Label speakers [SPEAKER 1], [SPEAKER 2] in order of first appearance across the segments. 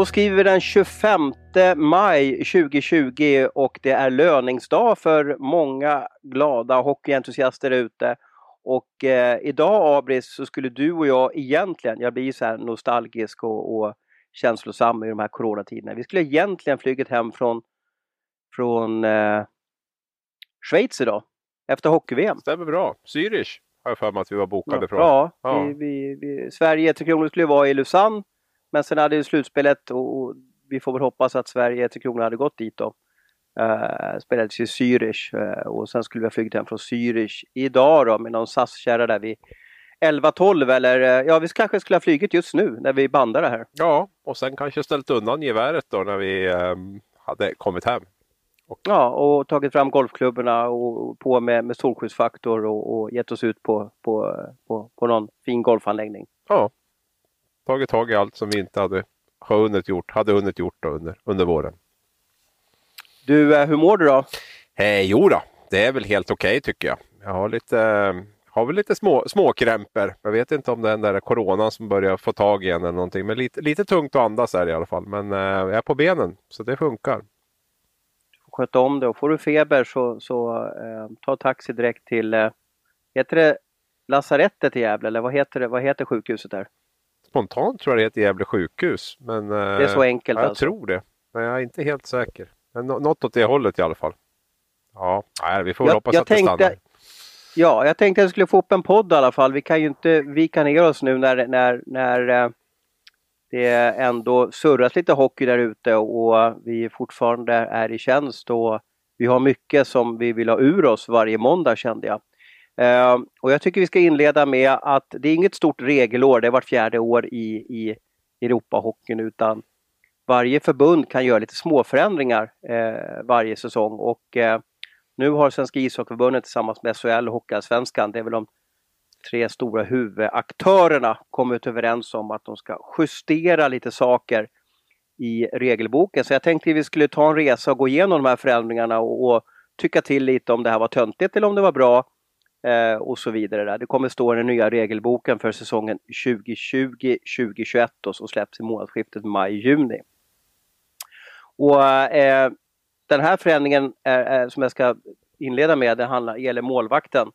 [SPEAKER 1] Då skriver vi den 25 maj 2020 och det är löningsdag för många glada hockeyentusiaster ute. Och eh, idag Abris så skulle du och jag egentligen, jag blir så här nostalgisk och, och känslosam i de här coronatiderna. Vi skulle egentligen flugit hem från, från eh, Schweiz idag efter hockey-VM.
[SPEAKER 2] Stämmer bra. Zürich har jag för mig att vi var bokade
[SPEAKER 1] ja,
[SPEAKER 2] från.
[SPEAKER 1] Ja, ja. Vi, vi, vi, Sverige Tre Kronor skulle vara i Lausanne men sen hade ju slutspelet och vi får väl hoppas att Sverige Tre Kronor hade gått dit då. Uh, spelades i Zürich uh, och sen skulle vi ha flugit hem från Zürich idag då med någon SAS-kärra där vid 11-12 eller uh, ja vi kanske skulle ha flugit just nu när vi bandar det här.
[SPEAKER 2] Ja och sen kanske ställt undan geväret då när vi um, hade kommit hem.
[SPEAKER 1] Och... Ja och tagit fram golfklubborna och på med, med solskyddsfaktor och, och gett oss ut på, på, på, på någon fin golfanläggning.
[SPEAKER 2] Ja, tagit tag i allt som vi inte hade hunnit gjort, hade hunnit gjort då under, under våren.
[SPEAKER 1] Du, eh, hur mår du då?
[SPEAKER 2] Eh, jo då, det är väl helt okej okay, tycker jag. Jag har lite, har väl lite små, småkrämpor. Jag vet inte om det är den där coronan som börjar få tag i en eller någonting. Men lite, lite tungt att andas är det i alla fall. Men eh, jag är på benen så det funkar.
[SPEAKER 1] Du får sköta om det och får du feber så, så eh, ta taxi direkt till, eh, heter det lasarettet i Gävle eller vad heter, det, vad heter sjukhuset där?
[SPEAKER 2] Spontant tror jag det heter Gävle sjukhus. Men,
[SPEAKER 1] det är så enkelt
[SPEAKER 2] ja, jag
[SPEAKER 1] alltså?
[SPEAKER 2] Tror det. Men jag är inte helt säker. Men något åt det hållet i alla fall. Ja, nej, vi får jag, hoppas jag att tänkte, det stannar.
[SPEAKER 1] Ja, jag tänkte att jag skulle få upp en podd i alla fall. Vi kan ju inte vika ner oss nu när, när, när eh, det ändå surras lite hockey där ute och vi fortfarande är i tjänst och vi har mycket som vi vill ha ur oss varje måndag kände jag. Eh, och jag tycker vi ska inleda med att det är inget stort regelår, det är vart fjärde år i, i Europahockeyn utan varje förbund kan göra lite småförändringar eh, varje säsong och eh, nu har Svenska ishockeyförbundet tillsammans med SHL och Hockeyallsvenskan, det är väl de tre stora huvudaktörerna, kommit överens om att de ska justera lite saker i regelboken. Så jag tänkte att vi skulle ta en resa och gå igenom de här förändringarna och, och tycka till lite om det här var töntigt eller om det var bra eh, och så vidare. Där. Det kommer stå i den nya regelboken för säsongen 2020-2021 som släpps i månadsskiftet maj-juni. Och eh, den här förändringen är, är, som jag ska inleda med, det handlar, gäller målvakten.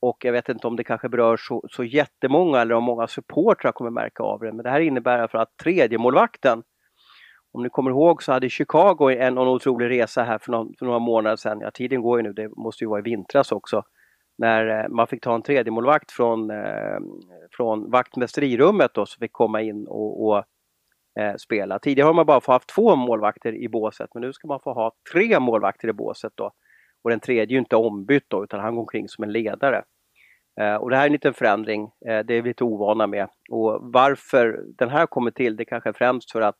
[SPEAKER 1] Och jag vet inte om det kanske berör så, så jättemånga eller om många supportrar kommer märka av det. Men det här innebär för att tredje målvakten om ni kommer ihåg så hade Chicago en, en otrolig resa här för, någon, för några månader sedan. Ja, tiden går ju nu, det måste ju vara i vintras också när eh, man fick ta en tredje målvakt från, eh, från vaktmästerirummet då, som fick komma in och, och eh, spela. Tidigare har man bara fått haft två målvakter i båset men nu ska man få ha tre målvakter i båset då. Och den tredje är ju inte ombytt då utan han går omkring som en ledare. Eh, och det här är en liten förändring, eh, det är vi lite ovana med. Och varför den här kommer till det kanske är främst för att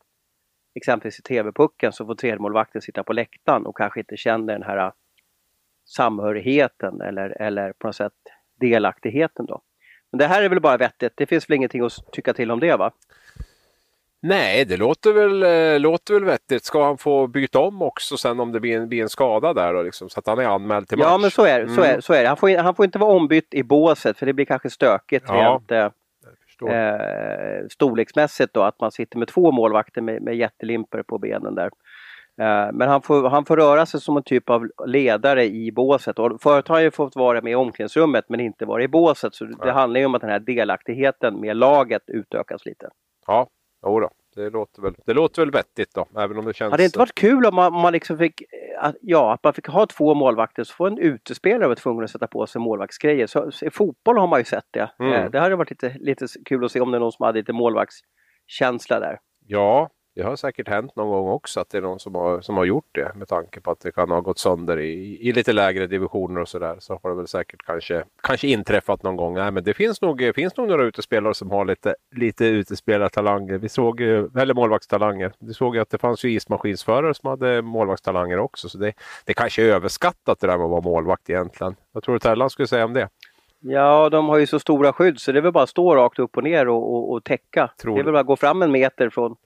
[SPEAKER 1] exempelvis i TV-pucken så får tredjemålvakten sitta på läktaren och kanske inte känner den här samhörigheten eller, eller på något sätt delaktigheten då. Men det här är väl bara vettigt, det finns väl ingenting att tycka till om det va?
[SPEAKER 2] Nej, det låter väl, äh, låter väl vettigt. Ska han få byta om också sen om det blir en, blir en skada där då, liksom, så att han är anmäld till match?
[SPEAKER 1] Ja, men så är, mm. så är, så är det. Han får, han får inte vara ombytt i båset för det blir kanske stökigt ja, rent eh, eh, storleksmässigt då, att man sitter med två målvakter med, med jättelimper på benen där. Eh, men han får, han får röra sig som en typ av ledare i båset. Och förut har han ju fått vara med i omklädningsrummet men inte vara i båset. Så det handlar ju om att den här delaktigheten med laget utökas lite.
[SPEAKER 2] Ja, jodå. Det låter, väl, det låter väl vettigt då, även om det känns...
[SPEAKER 1] Hade det inte varit kul om man, man liksom fick, att, ja, att man fick ha två målvakter så får en utespelare vara tvungen att sätta på sig målvaktsgrejer. Så, så, I fotboll har man ju sett det. Mm. Eh, det hade varit lite, lite kul att se om det är någon som hade lite målvaktskänsla där.
[SPEAKER 2] Ja, det har säkert hänt någon gång också att det är någon som har, som har gjort det med tanke på att det kan ha gått sönder i, i lite lägre divisioner och sådär. Så har det väl säkert kanske, kanske inträffat någon gång. Nej, men det finns nog, finns nog några utespelare som har lite, lite utespelartalanger. Vi såg eller målvaktstalanger. Vi såg ju att det fanns ju ismaskinsförare som hade målvaktstalanger också. Så det, det kanske är överskattat det där med att vara målvakt egentligen. Vad tror du Tellan skulle säga om det?
[SPEAKER 1] Ja, de har ju så stora skydd så det är väl bara att stå rakt upp och ner och, och, och täcka. Tror det är väl bara att gå fram en meter från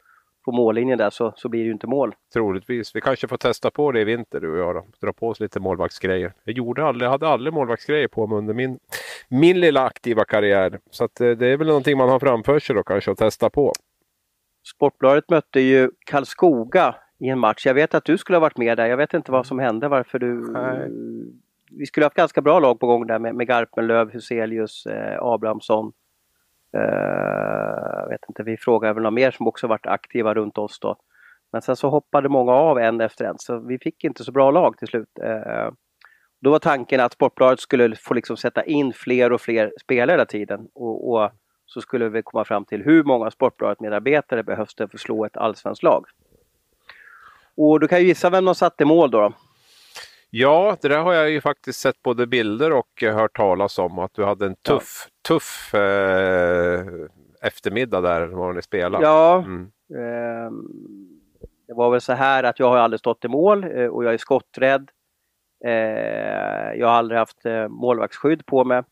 [SPEAKER 1] på mållinjen där så, så blir det ju inte mål.
[SPEAKER 2] Troligtvis. Vi kanske får testa på det i vinter du och jag då. Dra på oss lite målvaktsgrejer. Jag gjorde aldrig, hade aldrig målvaktsgrejer på mig under min, min lilla aktiva karriär. Så att, eh, det är väl någonting man har framför sig då kanske att testa på.
[SPEAKER 1] Sportbladet mötte ju Karlskoga i en match. Jag vet att du skulle ha varit med där. Jag vet inte vad som hände, varför du... Nej. Vi skulle ha haft ganska bra lag på gång där med, med Garpenlöv, Huselius, eh, Abrahamsson. Jag vet inte, vi frågade väl några mer som också varit aktiva runt oss då. Men sen så hoppade många av en efter en så vi fick inte så bra lag till slut. Eh, då var tanken att Sportbladet skulle få liksom sätta in fler och fler spelare hela tiden. Och, och så skulle vi komma fram till hur många Sportbladet-medarbetare behövs det för att slå ett allsvenskt lag. Och du kan ju gissa vem de satte mål då, då?
[SPEAKER 2] Ja, det där har jag ju faktiskt sett både bilder och hört talas om. Att du hade en tuff, ja. tuff eh, eftermiddag där när ni spelade.
[SPEAKER 1] Ja, mm. eh, det var väl så här att jag har aldrig stått i mål eh, och jag är skotträdd. Eh, jag har aldrig haft eh, målvaktsskydd på mig.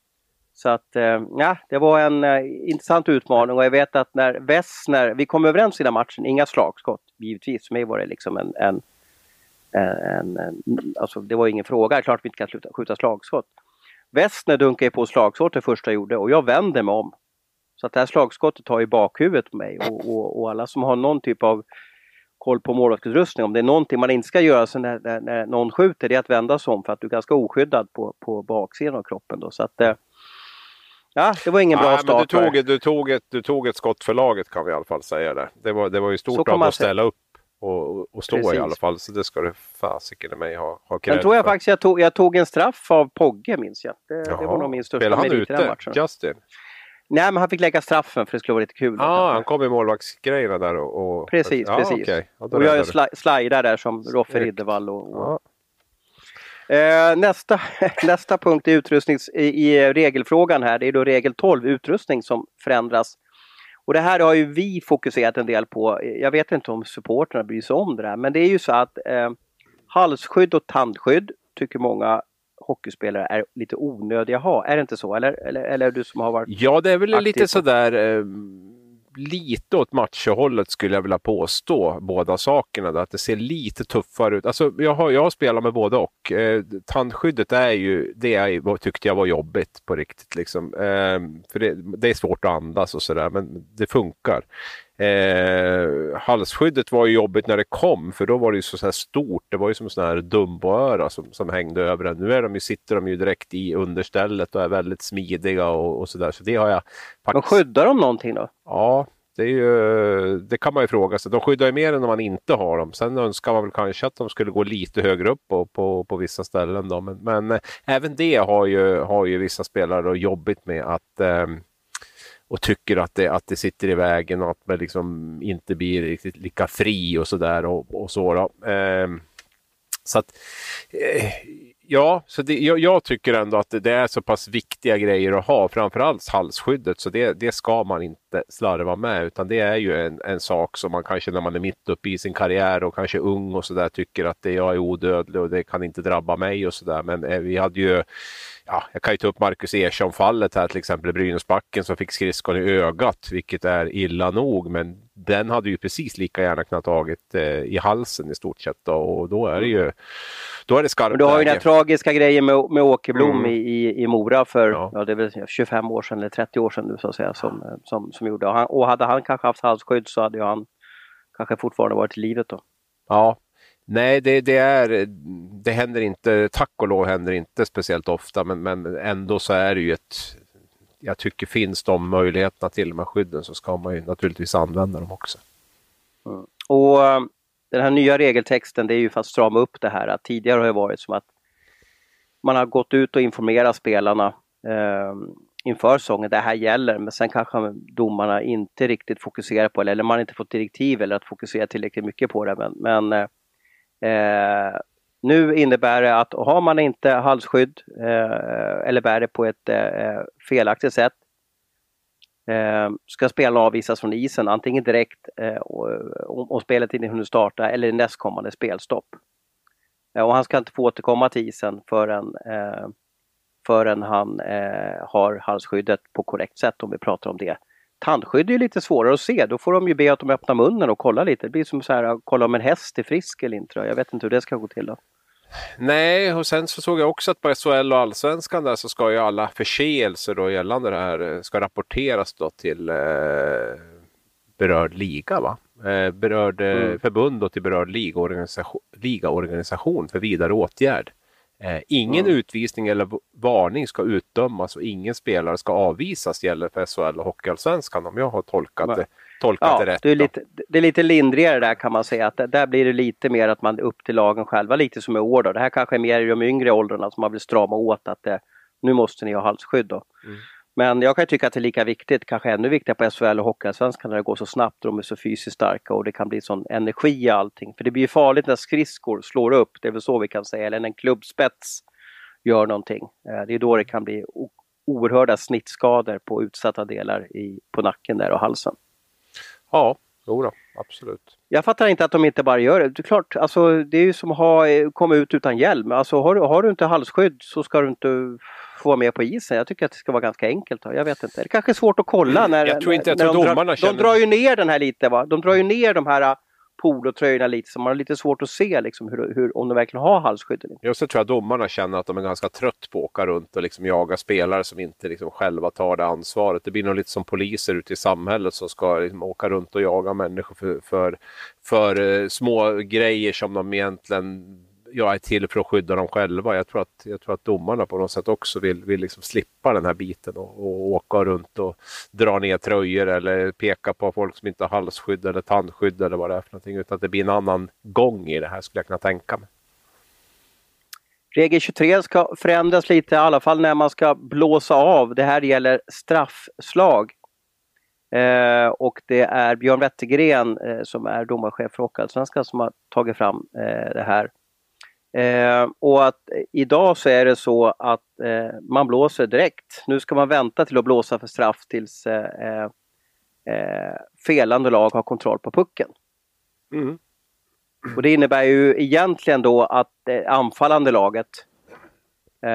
[SPEAKER 1] Så att eh, ja, det var en intressant utmaning och jag vet att när Wessner, vi kom överens i den matchen, inga slagskott givetvis. För mig var det liksom en, en, en, en alltså det var ingen fråga, klart vi inte kan sluta skjuta slagskott. Wessner dunkade på slagskott det första jag gjorde och jag vände mig om. Så att det här slagskottet har i bakhuvudet på mig och, och, och alla som har någon typ av koll på målvaktsutrustning. Om det är någonting man inte ska göra så när, när, när någon skjuter, det är att vända sig om för att du är ganska oskyddad på, på baksidan av kroppen. Då. Så att, eh, Ja, det var ingen bra start.
[SPEAKER 2] Du tog, du, tog ett, du tog ett skott för laget kan vi i alla fall säga det. Det var, det var ju stort av att ställa upp och, och stå Precis. i alla fall. Så det ska du fasiken i mig ha, ha
[SPEAKER 1] cred tror jag för. faktiskt jag tog, jag tog en straff av Pogge minns jag. Det, det var nog min största merit i den matchen.
[SPEAKER 2] Justin?
[SPEAKER 1] Nej, men han fick lägga straffen för det skulle vara lite kul.
[SPEAKER 2] Ah, han kom i målvaktsgrejerna där och... och...
[SPEAKER 1] Precis, ah, precis. Okay. Ja, och jag sli slidar där som Roffe Riddervall och, och... Ja. Eh, nästa, nästa punkt i, utrustnings, i, i, regelfrågan här, det är då regel 12, utrustning som förändras. Och det här har ju vi fokuserat en del på. Jag vet inte om supporterna bryr sig om det här, men det är ju så att eh, halsskydd och tandskydd tycker många hockeyspelare är lite onödiga att ha. Är det inte så? Eller, eller, eller du som har varit
[SPEAKER 2] Ja, det är väl lite sådär eh, lite åt machohållet skulle jag vilja påstå, båda sakerna. Att det ser lite tuffare ut. Alltså, jag, har, jag har spelat med både och. Eh, tandskyddet är ju, det är, tyckte jag var jobbigt på riktigt. Liksom. Eh, för det, det, är svårt att andas och sådär, men det funkar. Eh, halsskyddet var ju jobbigt när det kom för då var det ju så här stort. Det var ju som sån här dumboöra som, som hängde över den. Nu är de ju, sitter de ju direkt i understället och är väldigt smidiga och, och sådär. Så det har jag
[SPEAKER 1] faktiskt... Men skyddar de någonting då?
[SPEAKER 2] Ja, det, ju, det, kan man ju fråga sig. De skyddar ju mer än om man inte har dem. Sen önskar man väl kanske att de skulle gå lite högre upp på, på, på vissa ställen. Då. Men, men äh, även det har ju, har ju vissa spelare jobbigt med att äh, och tycker att det, att det sitter i vägen och att man liksom inte blir riktigt lika fri och sådär. Och, och så. Eh, så att, eh, ja, så det, jag, jag, tycker ändå att det, det, är så pass viktiga grejer att ha, framförallt halsskyddet, så det, det ska man inte slarva med, utan det är ju en, en sak som man kanske när man är mitt uppe i sin karriär och kanske ung och sådär tycker att det, jag är odödlig och det kan inte drabba mig och sådär. Men eh, vi hade ju ja, jag kan ju ta upp Marcus Ersson-fallet här till exempel Brynäsbacken som fick skridskon i ögat, vilket är illa nog. Men den hade ju precis lika gärna kunnat tagit eh, i halsen i stort sett då, och då är det ju då är det skarpt
[SPEAKER 1] Du har ju den tragiska grejen med, med Åkerblom mm. i, i Mora för ja. ja. det är väl 25 år sedan eller 30 år sedan nu så att säga som, som, som gjorde. Och, han, och hade han kanske haft halsskydd så hade ju han kanske fortfarande varit i livet då.
[SPEAKER 2] Ja, Nej, det, det, är, det händer inte, tack och lov händer inte speciellt ofta, men, men ändå så är det ju ett... Jag tycker finns de möjligheterna till de här skydden så ska man ju naturligtvis använda dem också.
[SPEAKER 1] Mm. Och ehm, den här nya regeltexten, det är ju för att strama upp det här. Att tidigare har det varit som att man har gått ut och informerat spelarna eh, inför säsongen, det här gäller, men sen kanske domarna inte riktigt fokuserar på det, eller man har inte fått direktiv eller att fokusera tillräckligt mycket på det. Men, men Eh, eh nu innebär det att har man inte halsskydd eh, eller bär det på ett eh, eh felaktigt sätt eh, ska spelarna avvisas från isen antingen direkt eh, och spelet inte hunnit starta eller i nästkommande spelstopp. Eh, och han ska inte få återkomma till isen förrän, eh, förrän han eh, har halsskyddet på korrekt sätt om vi pratar om det tandskydd är lite svårare att se. Då får de ju be att de öppnar munnen och kolla lite. Det blir som så här att kolla om en häst är frisk eller inte. Jag vet inte hur det ska gå till. Då.
[SPEAKER 2] Nej, och sen så såg jag också att på SHL och Allsvenskan där så ska ju alla förseelser då gällande det här eh, ska rapporteras då till eh, berörd liga. Va? Eh, berörd eh, mm. förbund och till berörd ligaorganisation, ligaorganisation för vidare åtgärd. Eh, ingen mm. utvisning eller varning ska utdömas och ingen spelare ska avvisas gäller för SHL och Hockeyallsvenskan om jag har tolkat, det, tolkat ja, det rätt.
[SPEAKER 1] Det är, lite, det är lite lindrigare där kan man säga. att Där blir det lite mer att man upp till lagen själva, lite som i år. Då. Det här kanske är mer i de yngre åldrarna som man vill strama åt att det, nu måste ni ha halsskydd. Då. Mm. Men jag kan tycka att det är lika viktigt, kanske ännu viktigare på SHL och Hockeyallsvenskan när det går så snabbt och de är så fysiskt starka och det kan bli sån energi i allting. För det blir ju farligt när skridskor slår upp, det är väl så vi kan säga, eller när en klubbspets gör någonting. Eh, det är då det kan bli oerhörda snittskador på utsatta delar i, på nacken där och halsen.
[SPEAKER 2] Ja, jo då, absolut.
[SPEAKER 1] Jag fattar inte att de inte bara gör det. Det är klart, alltså, det är ju som att ha, komma ut utan hjälm. Alltså, har, har du inte halsskydd så ska du inte få vara med på isen. Jag tycker att det ska vara ganska enkelt. Jag vet inte. Det kanske är svårt att kolla när,
[SPEAKER 2] jag tror inte, jag tror de, domarna
[SPEAKER 1] drar,
[SPEAKER 2] känner...
[SPEAKER 1] de drar ju ner den här lite. Va? De drar ju ner de här polotröjorna lite så man har lite svårt att se liksom, hur, hur, om de verkligen har halsskydd.
[SPEAKER 2] Jag så tror jag domarna känner att de är ganska trött på att åka runt och liksom jaga spelare som inte liksom själva tar det ansvaret. Det blir nog lite som poliser ute i samhället som ska liksom åka runt och jaga människor för, för, för uh, små grejer som de egentligen jag är till för att skydda dem själva. Jag tror att, jag tror att domarna på något sätt också vill, vill liksom slippa den här biten och, och åka runt och dra ner tröjor eller peka på folk som inte har halsskydd eller tandskydd eller vad det är för någonting. Utan att det blir en annan gång i det här skulle jag kunna tänka mig.
[SPEAKER 1] Regel 23 ska förändras lite, i alla fall när man ska blåsa av. Det här gäller straffslag. Eh, och det är Björn Wettergren eh, som är domarchef för Hockeyallsvenskan som har tagit fram eh, det här. Eh, och att idag så är det så att eh, man blåser direkt. Nu ska man vänta till att blåsa för straff tills eh, eh felande lag har kontroll på pucken. Mm. Och det innebär ju egentligen då att eh, anfallande laget eh,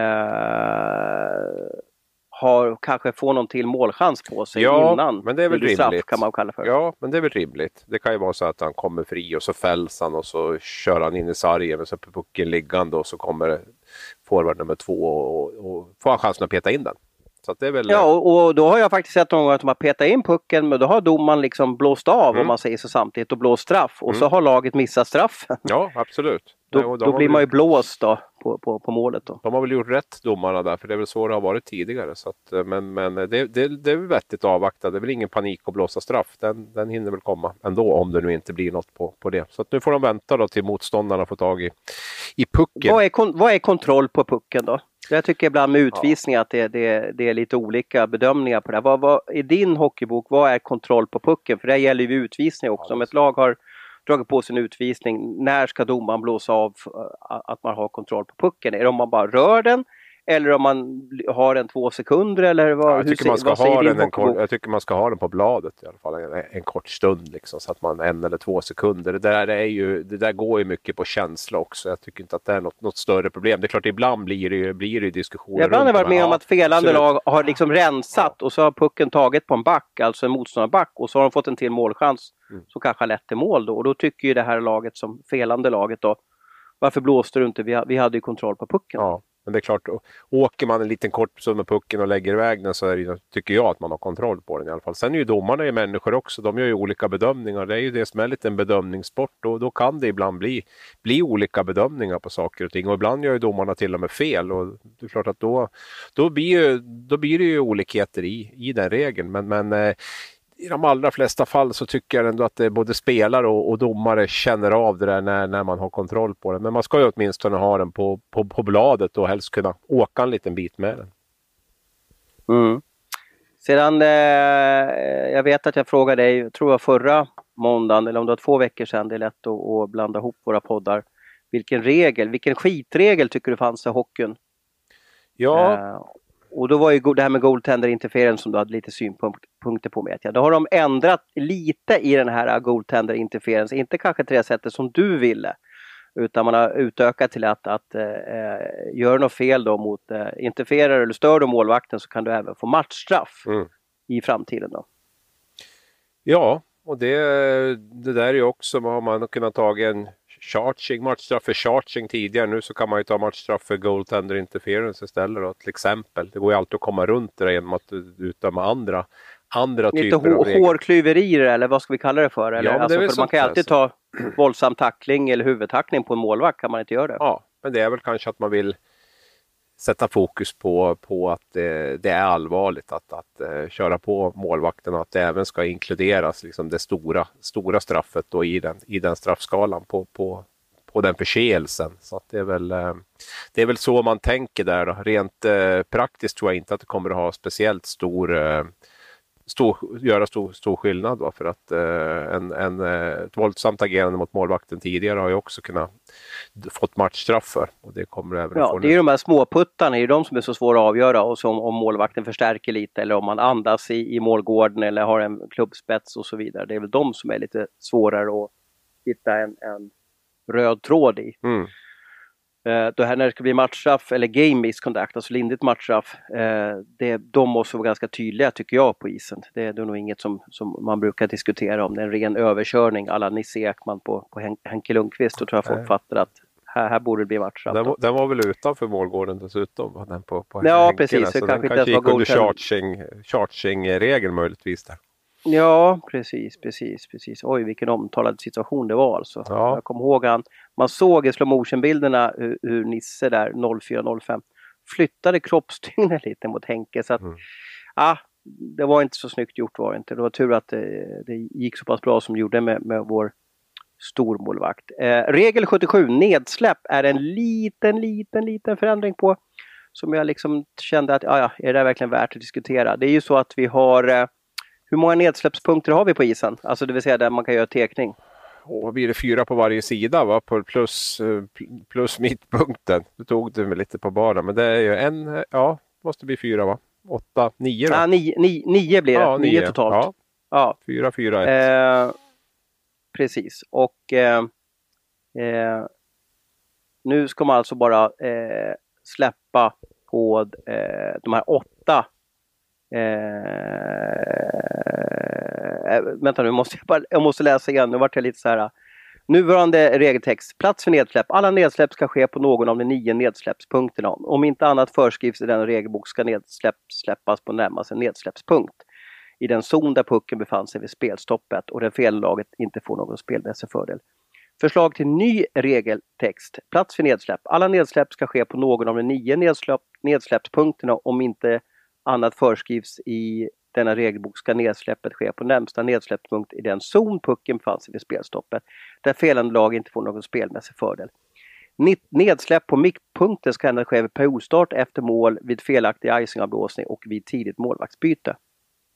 [SPEAKER 1] har, kanske får någon till målchans på sig
[SPEAKER 2] ja,
[SPEAKER 1] innan.
[SPEAKER 2] men det är väl rimligt. Straff,
[SPEAKER 1] kan man kalla för.
[SPEAKER 2] Ja, men det är väl rimligt. Det kan ju vara så att han kommer fri och så fälls han och så kör han in i sargen och så är pucken liggande och så kommer forward nummer två och, och får han chansen att peta in den.
[SPEAKER 1] Så det är väl... Ja, och, och, då har jag faktiskt sett någon gång att de har petat in pucken men då har domaren liksom blåst av mm. om man säger så samtidigt och blåst straff och mm. så har laget missat straffen.
[SPEAKER 2] Ja, absolut.
[SPEAKER 1] Då,
[SPEAKER 2] Nej,
[SPEAKER 1] då blir man ju blåst då på, på, på, målet. Då.
[SPEAKER 2] De har väl gjort rätt domarna där för det är väl så det har varit tidigare. Så att, eh, men men det, det, det är väl vettigt att avvakta. Det är väl ingen panik att blåsa straff. Den, den hinner väl komma ändå om det nu inte blir något på, på det. Så nu får de vänta då till motståndarna får tag i, i pucken.
[SPEAKER 1] Vad är, vad är kontroll på pucken då? Jag tycker ibland med utvisning ja. att det, det, det, är lite olika bedömningar på det. Vad, vad, I din hockeybok, vad är kontroll på pucken? För det gäller ju utvisning också. Om ett lag har dragit på sin utvisning, när ska domaren blåsa av att man har kontroll på pucken? Är det om man bara rör den eller om man har den två sekunder eller vad,
[SPEAKER 2] ja, jag, tycker man ska ha den en kort, jag tycker man ska ha den på bladet i alla fall en, en, kort stund liksom så att man en eller två sekunder. Det där, är ju, det där går ju mycket på känsla också. Jag tycker inte att det är något, något större problem. Det är klart ibland blir det ju blir det diskussioner.
[SPEAKER 1] Ibland har jag varit med om att felande lag har liksom rensat ja. och så har pucken tagit på en back, alltså en motståndarback och så har de fått en till målchans mm. som kanske har lett till mål då och då tycker ju det här laget som felande laget då varför blåste du inte? Vi, vi hade ju kontroll på pucken.
[SPEAKER 2] Ja. Men det är klart, åker man en liten kort stund med pucken och lägger iväg den så är det, tycker jag att man har kontroll på den i alla fall. Sen är ju domarna är människor också. De gör ju olika bedömningar. Det är ju det som är lite en bedömningssport och då kan det ibland bli, bli olika bedömningar på saker och ting. Och ibland gör ju domarna till och med fel och det är klart att då, då, blir, ju, då blir det ju olikheter i, i den regeln. Men, men eh, i de allra flesta fall så tycker jag ändå att det både spelare och, och, domare känner av det där när, när man har kontroll på det. Men man ska ju åtminstone ha den på, på, på bladet och helst kunna åka en liten bit med den.
[SPEAKER 1] Mm. Sedan, eh, jag vet att jag frågade dig, tror jag förra måndagen eller om det var två veckor sedan, det är lätt att, att blanda ihop våra poddar. Vilken regel, vilken skitregel tycker du fanns i hockeyn?
[SPEAKER 2] Ja. Eh,
[SPEAKER 1] och då var ju det här med goaltender interference som du hade lite synpunkter på med. Ja, då har de ändrat lite i den här goaltender interference, inte kanske till det sättet som du ville. Utan man har utökat till att, att eh, gör något fel då mot, eh, interferer eller stör du målvakten så kan du även få matchstraff mm. i framtiden. Då.
[SPEAKER 2] Ja, och det, det där är ju också, har man kunnat ta en charging, matchstraff för charging tidigare. Nu så kan man ju ta matchstraff för goaltender interference istället då, till exempel. Det går ju alltid att komma runt det genom att utdöma andra, andra
[SPEAKER 1] Lite
[SPEAKER 2] typer av regler.
[SPEAKER 1] hårklyverier eller vad ska vi kalla det för? Eller,
[SPEAKER 2] Ja, det
[SPEAKER 1] alltså,
[SPEAKER 2] väl
[SPEAKER 1] för man kan ju
[SPEAKER 2] där
[SPEAKER 1] alltid ta våldsam tackling eller huvudtackling på en målvakt, kan man inte göra det?
[SPEAKER 2] Ja, men det är väl kanske att man vill sätta fokus på, på att det, det är allvarligt att, att eh, köra på målvakten och att det även ska inkluderas liksom det stora, stora straffet då i, den, i den straffskalan på, på, på den förseelsen. Så att det, är väl, eh, det är väl så man tänker där. Då. Rent eh, praktiskt tror jag inte att det kommer att ha speciellt stor eh, stor, göra stor, stor skillnad. Va? För att eh, en, en, eh, ett våldsamt agerande mot målvakten tidigare har ju också kunnat fått matchstraff för. Och det kommer även att
[SPEAKER 1] Ja,
[SPEAKER 2] få
[SPEAKER 1] det är ju de här småputtarna, det är de som är så svåra att avgöra och som om målvakten förstärker lite eller om man andas i, i målgården eller har en klubbspets och så vidare. Det är väl de som är lite svårare att hitta en, en röd tråd i.
[SPEAKER 2] Mm.
[SPEAKER 1] Eh, det här när det ska bli matchstraff eller game misconduct, alltså lindrigt matchstraff, eh, det, de måste vara ganska tydliga tycker jag på isen. Det, är nog inget som, som man brukar diskutera om det är en ren överkörning alla Nisse Ekman på, på Hen- Henke Lundqvist. Då tror jag folk
[SPEAKER 2] Nej.
[SPEAKER 1] fattar att här, här borde det bli matchstraff.
[SPEAKER 2] Den,
[SPEAKER 1] då.
[SPEAKER 2] var- den var väl utanför målgården dessutom? Den på, på
[SPEAKER 1] Ja,
[SPEAKER 2] Henke
[SPEAKER 1] precis.
[SPEAKER 2] Så
[SPEAKER 1] kanske
[SPEAKER 2] den kanske
[SPEAKER 1] var
[SPEAKER 2] gick under charging- charging-regeln möjligtvis. Där.
[SPEAKER 1] Ja, precis, precis, precis. Oj, vilken omtalad situation det var alltså.
[SPEAKER 2] Ja.
[SPEAKER 1] Jag kommer ihåg han, man såg i slow motion-bilderna hur, hur Nisse där 04-05 flyttade kroppstyngden lite mot Henke. Så att,
[SPEAKER 2] Mm.
[SPEAKER 1] ah, det var inte så snyggt gjort var det inte. Det var tur att det, det gick så pass bra som det gjorde med, med vår stormålvakt. Eh, regel 77, nedsläpp, är en liten, liten, liten förändring på. Som jag liksom kände att, ah, ja, är det där verkligen värt att diskutera? Det är ju så att vi har eh, hur många nedsläppspunkter har vi på isen? Alltså det vill säga där man kan göra tekning.
[SPEAKER 2] Och vad blir det fyra på varje sida va? Plus, eh, pl- plus mittpunkten. Du tog det med lite på bara men det är ju en, ja, måste bli fyra va? Åtta, nio då?
[SPEAKER 1] Ah, nio, nio, nio blir det,
[SPEAKER 2] ja,
[SPEAKER 1] nio, totalt.
[SPEAKER 2] Ja,
[SPEAKER 1] Ja.
[SPEAKER 2] fyra, fyra, ett.
[SPEAKER 1] Eh, precis, och eh, eh, nu ska man alltså bara eh, släppa på eh, de här åtta äh, vänta nu, måste jag, bara, jag måste läsa igen. Nu vart jag lite så här. Äh, nuvarande regeltext. Plats för nedsläpp. Alla nedsläpp ska ske på någon av de nio nedsläppspunkterna. Om inte annat föreskrivs i denna regelbok ska nedsläpp släppas på närmaste nedsläppspunkt. I den zon där pucken befann sig vid spelstoppet och det fellaget inte får någon spelmässig fördel. Förslag till ny regeltext. Plats för nedsläpp. Alla nedsläpp ska ske på någon av de nio nedsläpp, nedsläppspunkterna om inte annat föreskrivs i denna regelbok ska nedsläppet ske på närmsta nedsläppspunkt i den zon pucken fanns i vid spelstoppet, där felande lag inte får någon spelmässig fördel. Nedsläpp på mittpunkten ska endast ske vid periodstart efter mål, vid felaktig icingavblåsning och vid tidigt målvaktsbyte.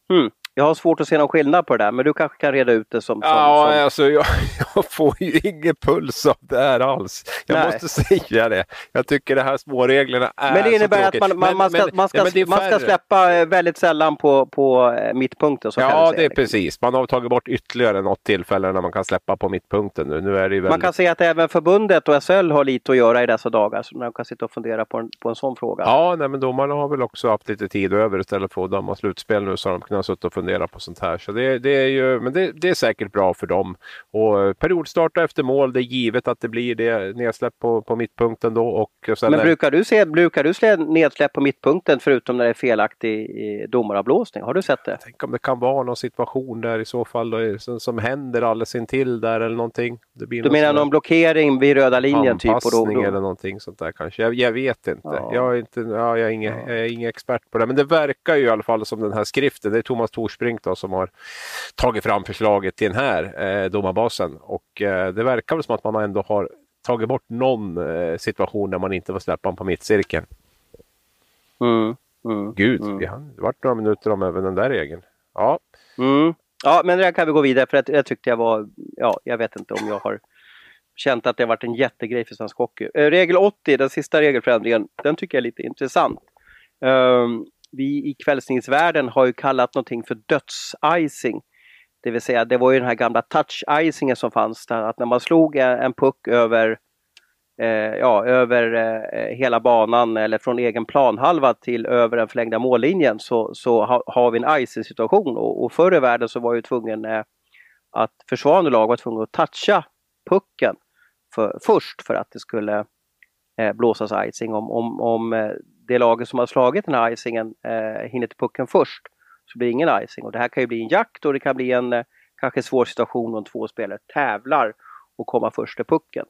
[SPEAKER 1] Hmm. Jag har svårt att se någon skillnad på det där, men du kanske kan reda ut det som... som,
[SPEAKER 2] Ja,
[SPEAKER 1] som...
[SPEAKER 2] alltså jag, jag får ju ingen puls av det här alls. Jag
[SPEAKER 1] Nej.
[SPEAKER 2] måste säga det. Jag tycker de här småreglerna är
[SPEAKER 1] Men det innebär att man, man, man, ska,
[SPEAKER 2] men-
[SPEAKER 1] man, ska,
[SPEAKER 2] ja,
[SPEAKER 1] man ska släppa eh, väldigt sällan på, på eh, mittpunkten. Så
[SPEAKER 2] Ja, det är precis. Man har tagit bort ytterligare något tillfälle när man kan släppa på mittpunkten nu. Nu är det ju
[SPEAKER 1] Man
[SPEAKER 2] väldigt...
[SPEAKER 1] kan säga att även förbundet och SHL har lite att göra i dessa dagar. Så man kan sitta och fundera på en, på en sån fråga.
[SPEAKER 2] Ja, nej, men domarna har väl också haft lite tid över istället för att döma slutspel nu så har de kunnat sitta och fundera på sånt här. Så det, det är ju, men det, det är säkert bra för dem. Och periodstarta efter mål, det är givet att det blir det nedsläpp på, på mittpunkten då. Och sen
[SPEAKER 1] Men brukar du, se, brukar du se nedsläpp på mittpunkten förutom när det är felaktig domaravblåsning? Har du sett det?
[SPEAKER 2] Tänk om det kan vara någon situation där i så fall som, som händer alldeles intill där eller någonting.
[SPEAKER 1] Du menar någon blockering vid röda linjen? Typ, och då, då,
[SPEAKER 2] eller någonting sånt där kanske. Jag, jag vet inte.
[SPEAKER 1] Ja.
[SPEAKER 2] Jag, är inte ja, jag, är ingen, jag är ingen expert på det. Men det verkar ju i alla fall som den här skriften. Det är Thomas Torsbrink då, som har tagit fram förslaget till den här eh, domarbasen. Och eh, det verkar väl som att man ändå har tagit bort någon eh, situation där man inte får släppa honom på mittcirkeln.
[SPEAKER 1] mm, mm,
[SPEAKER 2] Gud,
[SPEAKER 1] mm.
[SPEAKER 2] har det varit några minuter om även den där regeln. Ja,
[SPEAKER 1] Mm. Ja, men där kan vi gå vidare för att det tyckte jag var, ja, jag vet inte om jag har känt att det har varit en jättegrej för svensk hockey. Eh, regel 80, den sista regelförändringen, den tycker jag är lite intressant. Ehm, vi i kvällsningsvärlden har ju kallat någonting för dödsicing. Det vill säga, det var ju den här gamla touch-icingen som fanns där, att när man slog en en puck över eh, ja, över eh, hela banan eller från egen planhalva till över den förlängda mållinjen så, så ha, har vi en icing-situation. Och, och förr i världen så var ju tvungen eh, att försvarande lag var tvungen att toucha pucken för, först för att det skulle eh, blåsas icing. Om, om, om eh, det laget som har slagit den här icingen eh, hinner till pucken först så blir det ingen icing. Och det här kan ju bli en jakt och det kan bli en eh, kanske svår situation om två spelare tävlar och komma först till pucken.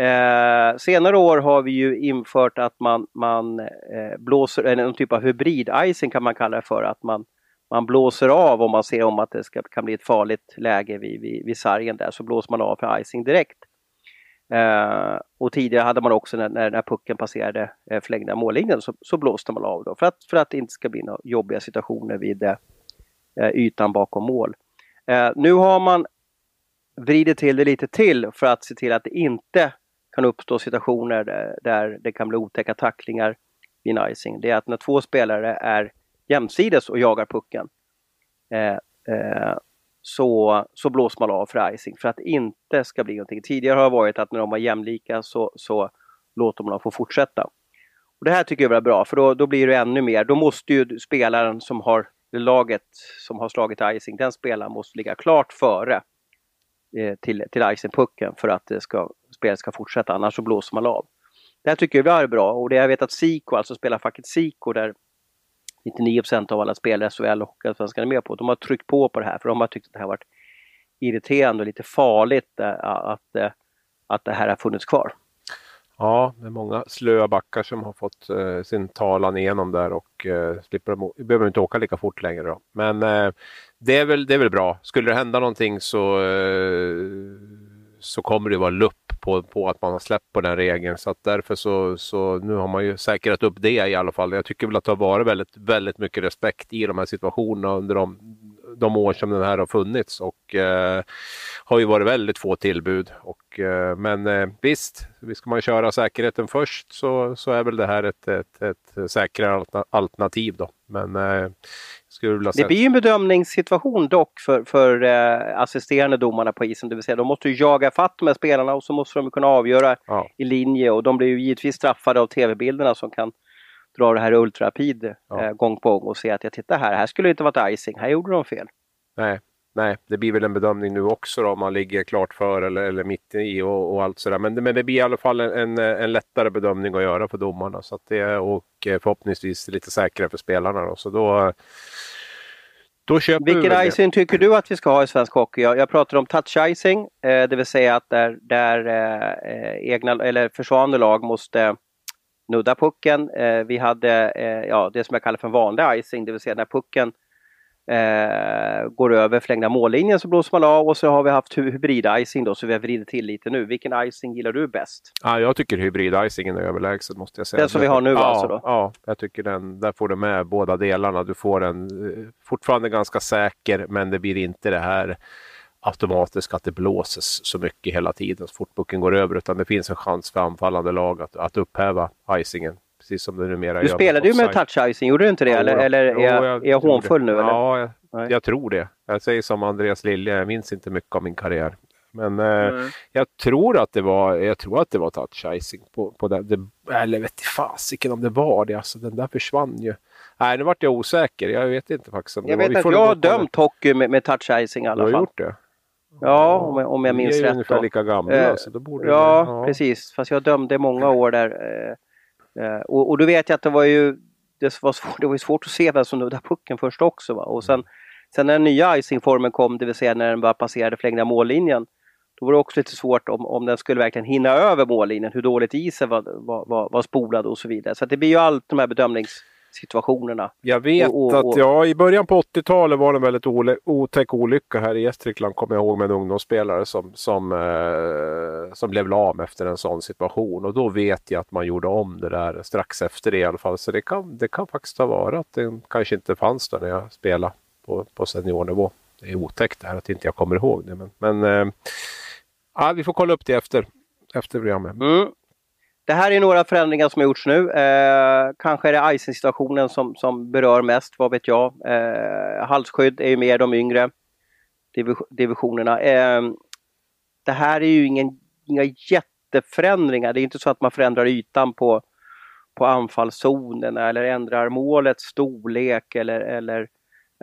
[SPEAKER 1] Eh, senare år har vi ju infört att man, man eh, blåser, eller någon typ av hybrid-icing kan man kalla det för, att man, man blåser av om man ser om att det ska, kan bli ett farligt läge vid, vid, vid sargen där, så blåser man av för icing direkt. Eh, och tidigare hade man också när, när, när pucken passerade eh, förlängda mållinjen så, så blåste man av då för att, för att det inte ska bli några jobbiga situationer vid eh, eh, ytan bakom mål. Eh, nu har man vridit till det lite till för att se till att det inte kan uppstå situationer där, där det kan bli otäcka tacklingar vid en icing. Det är att när två spelare är jämsides och jagar pucken eh, eh, så, så blåser man av för icing för att det inte ska bli någonting. Tidigare har det varit att när de var jämlika så, så låter man dem få fortsätta. Och Det här tycker jag är bra för då, då blir det ännu mer. Då måste ju spelaren som har laget som har slagit icing, den spelaren måste ligga klart före eh, till, till icingpucken för att det ska, spelet ska fortsätta, annars så blåser man av. Det här tycker jag är bra och det jag vet att Siko, alltså spelar facket Siko där 99% av alla spelare i SHL och Allsvenskan är med på, de har tryckt på på det här för de har tyckt att det här varit irriterande och lite farligt eh, att, eh, att det här har funnits kvar.
[SPEAKER 2] Ja, det är många slöa backar som har fått eh, sin talan igenom där och eh, slipper behöver inte åka lika fort längre. Då. Men eh, det, är väl, det är väl bra. Skulle det hända någonting så, eh, så kommer det vara lupp på, på att man har släppt på den regeln. Så att därför så, så nu har man ju säkrat upp det i alla fall. Jag tycker väl att det har varit väldigt, väldigt mycket respekt i de här situationerna under de de år som den här har funnits och eh, har ju varit väldigt få tillbud. Och, eh, men eh, visst, ska man köra säkerheten först så, så är väl det här ett, ett, ett säkrare alternativ. Då. Men, eh,
[SPEAKER 1] det blir ju en bedömningssituation dock för, för eh, assisterande domarna på isen. Det vill säga de måste ju jaga fatt de här spelarna och så måste de kunna avgöra ja. i linje och de blir ju givetvis straffade av tv-bilderna som kan dra det här ultrarapid ja. eh, gång på gång och se att jag tittar här, här skulle det inte varit icing, här gjorde de fel.
[SPEAKER 2] Nej, nej, det blir väl en bedömning nu också då, om man ligger klart för eller, eller mitt i och, och allt sådär. Men, men det blir i alla fall en, en lättare bedömning att göra för domarna så att det, och förhoppningsvis lite säkrare för spelarna. Då. Så då, då
[SPEAKER 1] Vilken icing tycker du att vi ska ha i svensk hockey? Jag, jag pratar om touch icing, eh, det vill säga att där, där eh, egna eller försvarande lag måste nudda pucken. Eh, vi hade eh, ja, det som jag kallar för vanlig icing, det vill säga när pucken eh, går över förlängda mållinjen så blåser man av och så har vi haft hybrid-icing då så vi har vridit till lite nu. Vilken icing gillar du bäst?
[SPEAKER 2] Ja, jag tycker hybrid-icingen är överlägset måste jag säga.
[SPEAKER 1] Den som vi har nu
[SPEAKER 2] ja,
[SPEAKER 1] alltså? Då.
[SPEAKER 2] Ja, jag tycker den, där får du med båda delarna. Du får en eh, fortfarande ganska säker men det blir inte det här automatiskt att det blåses så mycket hela tiden så fort pucken går över utan det finns en chans för anfallande lag att, att upphäva icingen. Precis som det numera
[SPEAKER 1] Du spelade ju med touch icing, gjorde du inte det? Ja, eller, eller är, jag, jag, är jag hånfull nu?
[SPEAKER 2] Ja, jag, jag, tror det. Jag säger som Andreas Lilja, jag minns inte mycket av min karriär. Men eh, jag tror att det var, jag tror att det var touch icing på, på det, det. Eller vet fasiken om det var det. Alltså, den där försvann ju. Nej, nu vart jag osäker. Jag vet inte faktiskt. Om
[SPEAKER 1] jag vet att jag har dömt hockey med, med touch icing i alla fall.
[SPEAKER 2] Du har gjort det?
[SPEAKER 1] Ja, om jag, om jag minns rätt. Vi är
[SPEAKER 2] ungefär lika gamla. Eh, så då borde
[SPEAKER 1] ja, det, ja, precis. Fast jag dömde många år där. Eh, eh, och, och då vet jag att det var ju det var svårt, det var svårt att se vem som nuddade pucken först också. Va? Och sen, sen när den nya icingformen kom, det vill säga när den bara passerade förlängda mållinjen, då var det också lite svårt om, om den skulle verkligen hinna över mållinjen, hur dåligt isen var, var, var, var spolad och så vidare. Så det blir ju allt de här bedömnings situationerna.
[SPEAKER 2] Jag vet och, och, att ja, i början på 80-talet var det en väldigt otäck olycka här i Gästrikland, kommer jag ihåg, med en ungdomsspelare som, som, eh, som blev lam efter en sån situation. Och då vet jag att man gjorde om det där strax efter det i alla fall. Så det kan, det kan faktiskt ha varit att det kanske inte fanns där när jag spelade på, på seniornivå. Det är otäckt det här att inte jag kommer ihåg det. Men, men eh, ja, vi får kolla upp det efter, efter programmet.
[SPEAKER 1] Mm. Det här är några förändringar som har gjorts nu. Eh, kanske är det icing-situationen som, som berör mest, vad vet jag. Eh, halsskydd är ju mer de yngre div divisionerna. Eh, det här är ju ingen, inga jätteförändringar. Det är inte så att man förändrar ytan på, på anfallszonerna eller ändrar målets storlek eller, eller,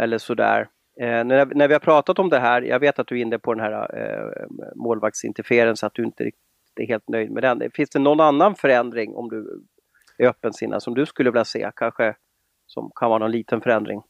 [SPEAKER 1] eller sådär. Eh, när, när vi har pratat om det här, jag vet att du är inne på den här eh, målvaktsinterferensen, att du inte riktigt är helt nöjd med den. Finns det någon annan förändring om du är öppensinnad som du skulle vilja se? Kanske som kan vara någon liten förändring?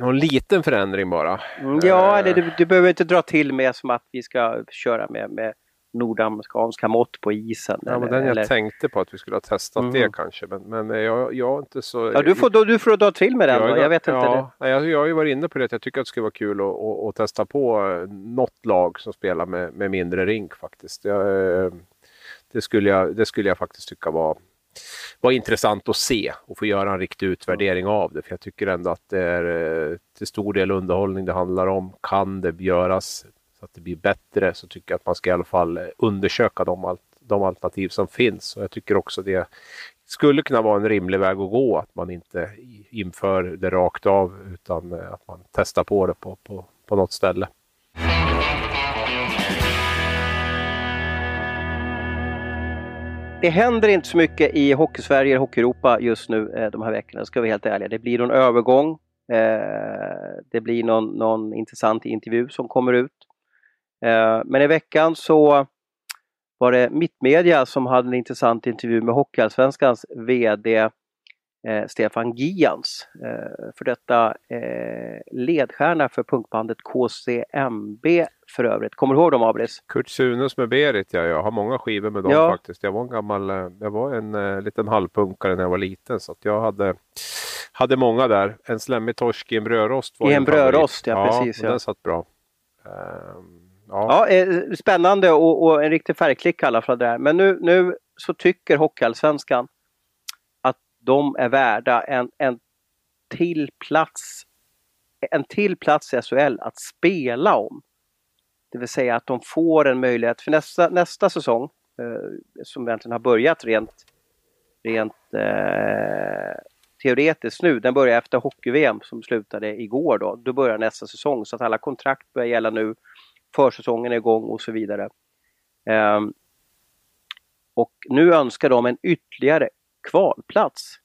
[SPEAKER 2] någon liten förändring bara.
[SPEAKER 1] Mm, ja, eller du, du behöver inte dra till med som att vi ska köra med, med nordamerikanska mått på isen.
[SPEAKER 2] Ja, eller, men den jag eller... tänkte på att vi skulle ha testat mm. det kanske. Men, men jag, jag är inte så...
[SPEAKER 1] Ja, du får, du får dra till med den jag, då. Jag vet inte.
[SPEAKER 2] Ja, det. Jag, jag har ju varit inne på det. Jag tycker att det skulle vara kul att, att, att testa på eh, något lag som spelar med, med mindre rink faktiskt. Jag, eh, det, skulle jag, det skulle jag faktiskt tycka var var intressant att se och få göra en riktig utvärdering av det. För jag tycker ändå att det är eh, till stor del underhållning det handlar om. Kan det göras så att det blir bättre så tycker jag att man ska i alla fall eh, undersöka de, de alternativ som finns. Och jag tycker också det skulle kunna vara en rimlig väg att gå att man inte inför det rakt av utan eh, att man testar på det på, på, på något ställe.
[SPEAKER 1] Det händer inte så mycket i Hockeysverige och Hockeyeuropa just nu eh, de här veckorna, ska vi vara helt ärliga. Det blir någon övergång. det blir någon, någon intressant intervju som kommer ut. Eh, men i veckan så var det Mittmedia som hade en intressant intervju med Hockeyallsvenskans VD eh, Stefan Gians. Eh, för detta ledstjärna för punkbandet KCMB för övrigt. Kommer du ihåg dem Abris?
[SPEAKER 2] Kurt Sunes med Berit, ja. Jag har många skivor med dem ja. faktiskt. Jag var en gammal, jag var en liten halvpunkare när jag var liten så jag hade, hade många där. En slemmig torsk i en brödrost
[SPEAKER 1] var I en brödrost, ja, ja precis.
[SPEAKER 2] Ja, den satt bra. Um,
[SPEAKER 1] Ja, ja eh, spännande och, och, en riktig färgklick i alla fall. Där. Men nu, nu så tycker Hockeyallsvenskan att de är värda en, en till plats en till plats i SHL att spela om. Det vill säga att de får en möjlighet för nästa, nästa säsong, eh, som egentligen har börjat rent, rent eh, teoretiskt nu, den börjar efter hockey-VM som slutade igår då. Då börjar nästa säsong så att alla kontrakt börjar gälla nu försäsongen är igång och så vidare. Um, och nu önskar de en ytterligare kvalplats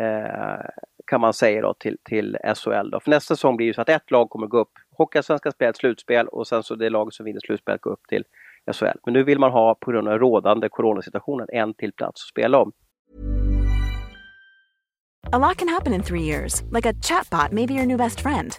[SPEAKER 1] eh, kan man säga då till, till SHL. Då. För nästa säsong blir det så att ett lag kommer gå upp. Hockeyallsvenskan spelar ett slutspel och sen så det lag som vinner slutspelet går upp till SHL. Men nu vill man ha på grund av rådande coronasituationen en till plats att spela om.
[SPEAKER 3] A lot can happen in three years, like a chatbot maybe your new best friend.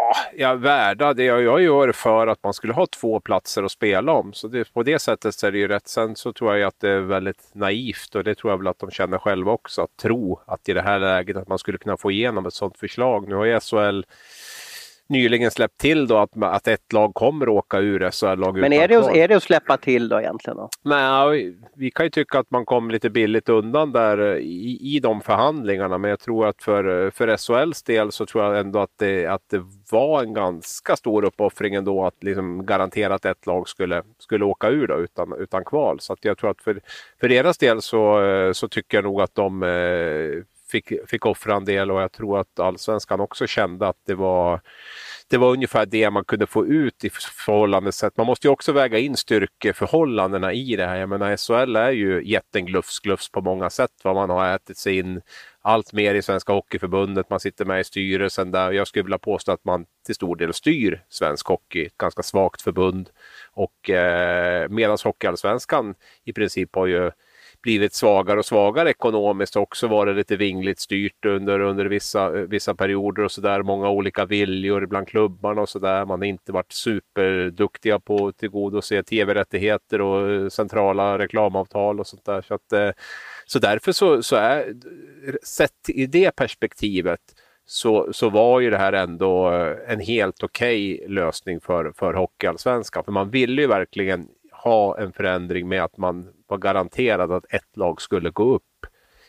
[SPEAKER 2] ja, värda, det jag, jag gör för att man skulle ha två platser att spela om. Så det, på det sättet så är det ju rätt. Sen så tror jag att det är väldigt naivt och det tror jag väl att de känner själva också. Att tro att i det här läget att man skulle kunna få igenom ett sådant förslag. Nu har ju SHL nyligen släppt till då att, att ett lag kommer åka ur SHL-lag
[SPEAKER 1] Men är det, att, är det att släppa till då egentligen? Då?
[SPEAKER 2] Nej, vi kan ju tycka att man kom lite billigt undan där eh, i, i de förhandlingarna. Men jag tror att för, för SHLs del så tror jag ändå att det, att det var en ganska stor uppoffring ändå att liksom garantera att ett lag skulle, skulle åka ur då utan, utan kval. Så att jag tror att för, för deras del så, eh, så tycker jag nog att de eh, fick, fick offra en del och jag tror att allsvenskan också kände att det var det var ungefär det man kunde få ut i förhållande sätt. Man måste ju också väga in styrkeförhållandena i det här. Jag menar SHL är ju jätten glufs, glufs på många sätt. Vad man har ätit sig in allt mer i Svenska Hockeyförbundet. Man sitter med i styrelsen där. Jag skulle vilja påstå att man till stor del styr svensk hockey. Ett ganska svagt förbund. Och eh, medan Hockeyallsvenskan i princip har ju blivit svagare och svagare ekonomiskt också varit lite vingligt styrt under, under vissa, vissa perioder och sådär. Många olika viljor bland klubbarna och sådär. Man har inte varit superduktiga på att tillgodose tv-rättigheter och eh, centrala reklamavtal och sånt där. Så, att, eh, så därför så, så är, sett i det perspektivet så, så var ju det här ändå eh, en helt okej okay lösning för, för Hockeyallsvenskan. För man ville ju verkligen ha en förändring med att man var garanterad att ett lag skulle gå upp.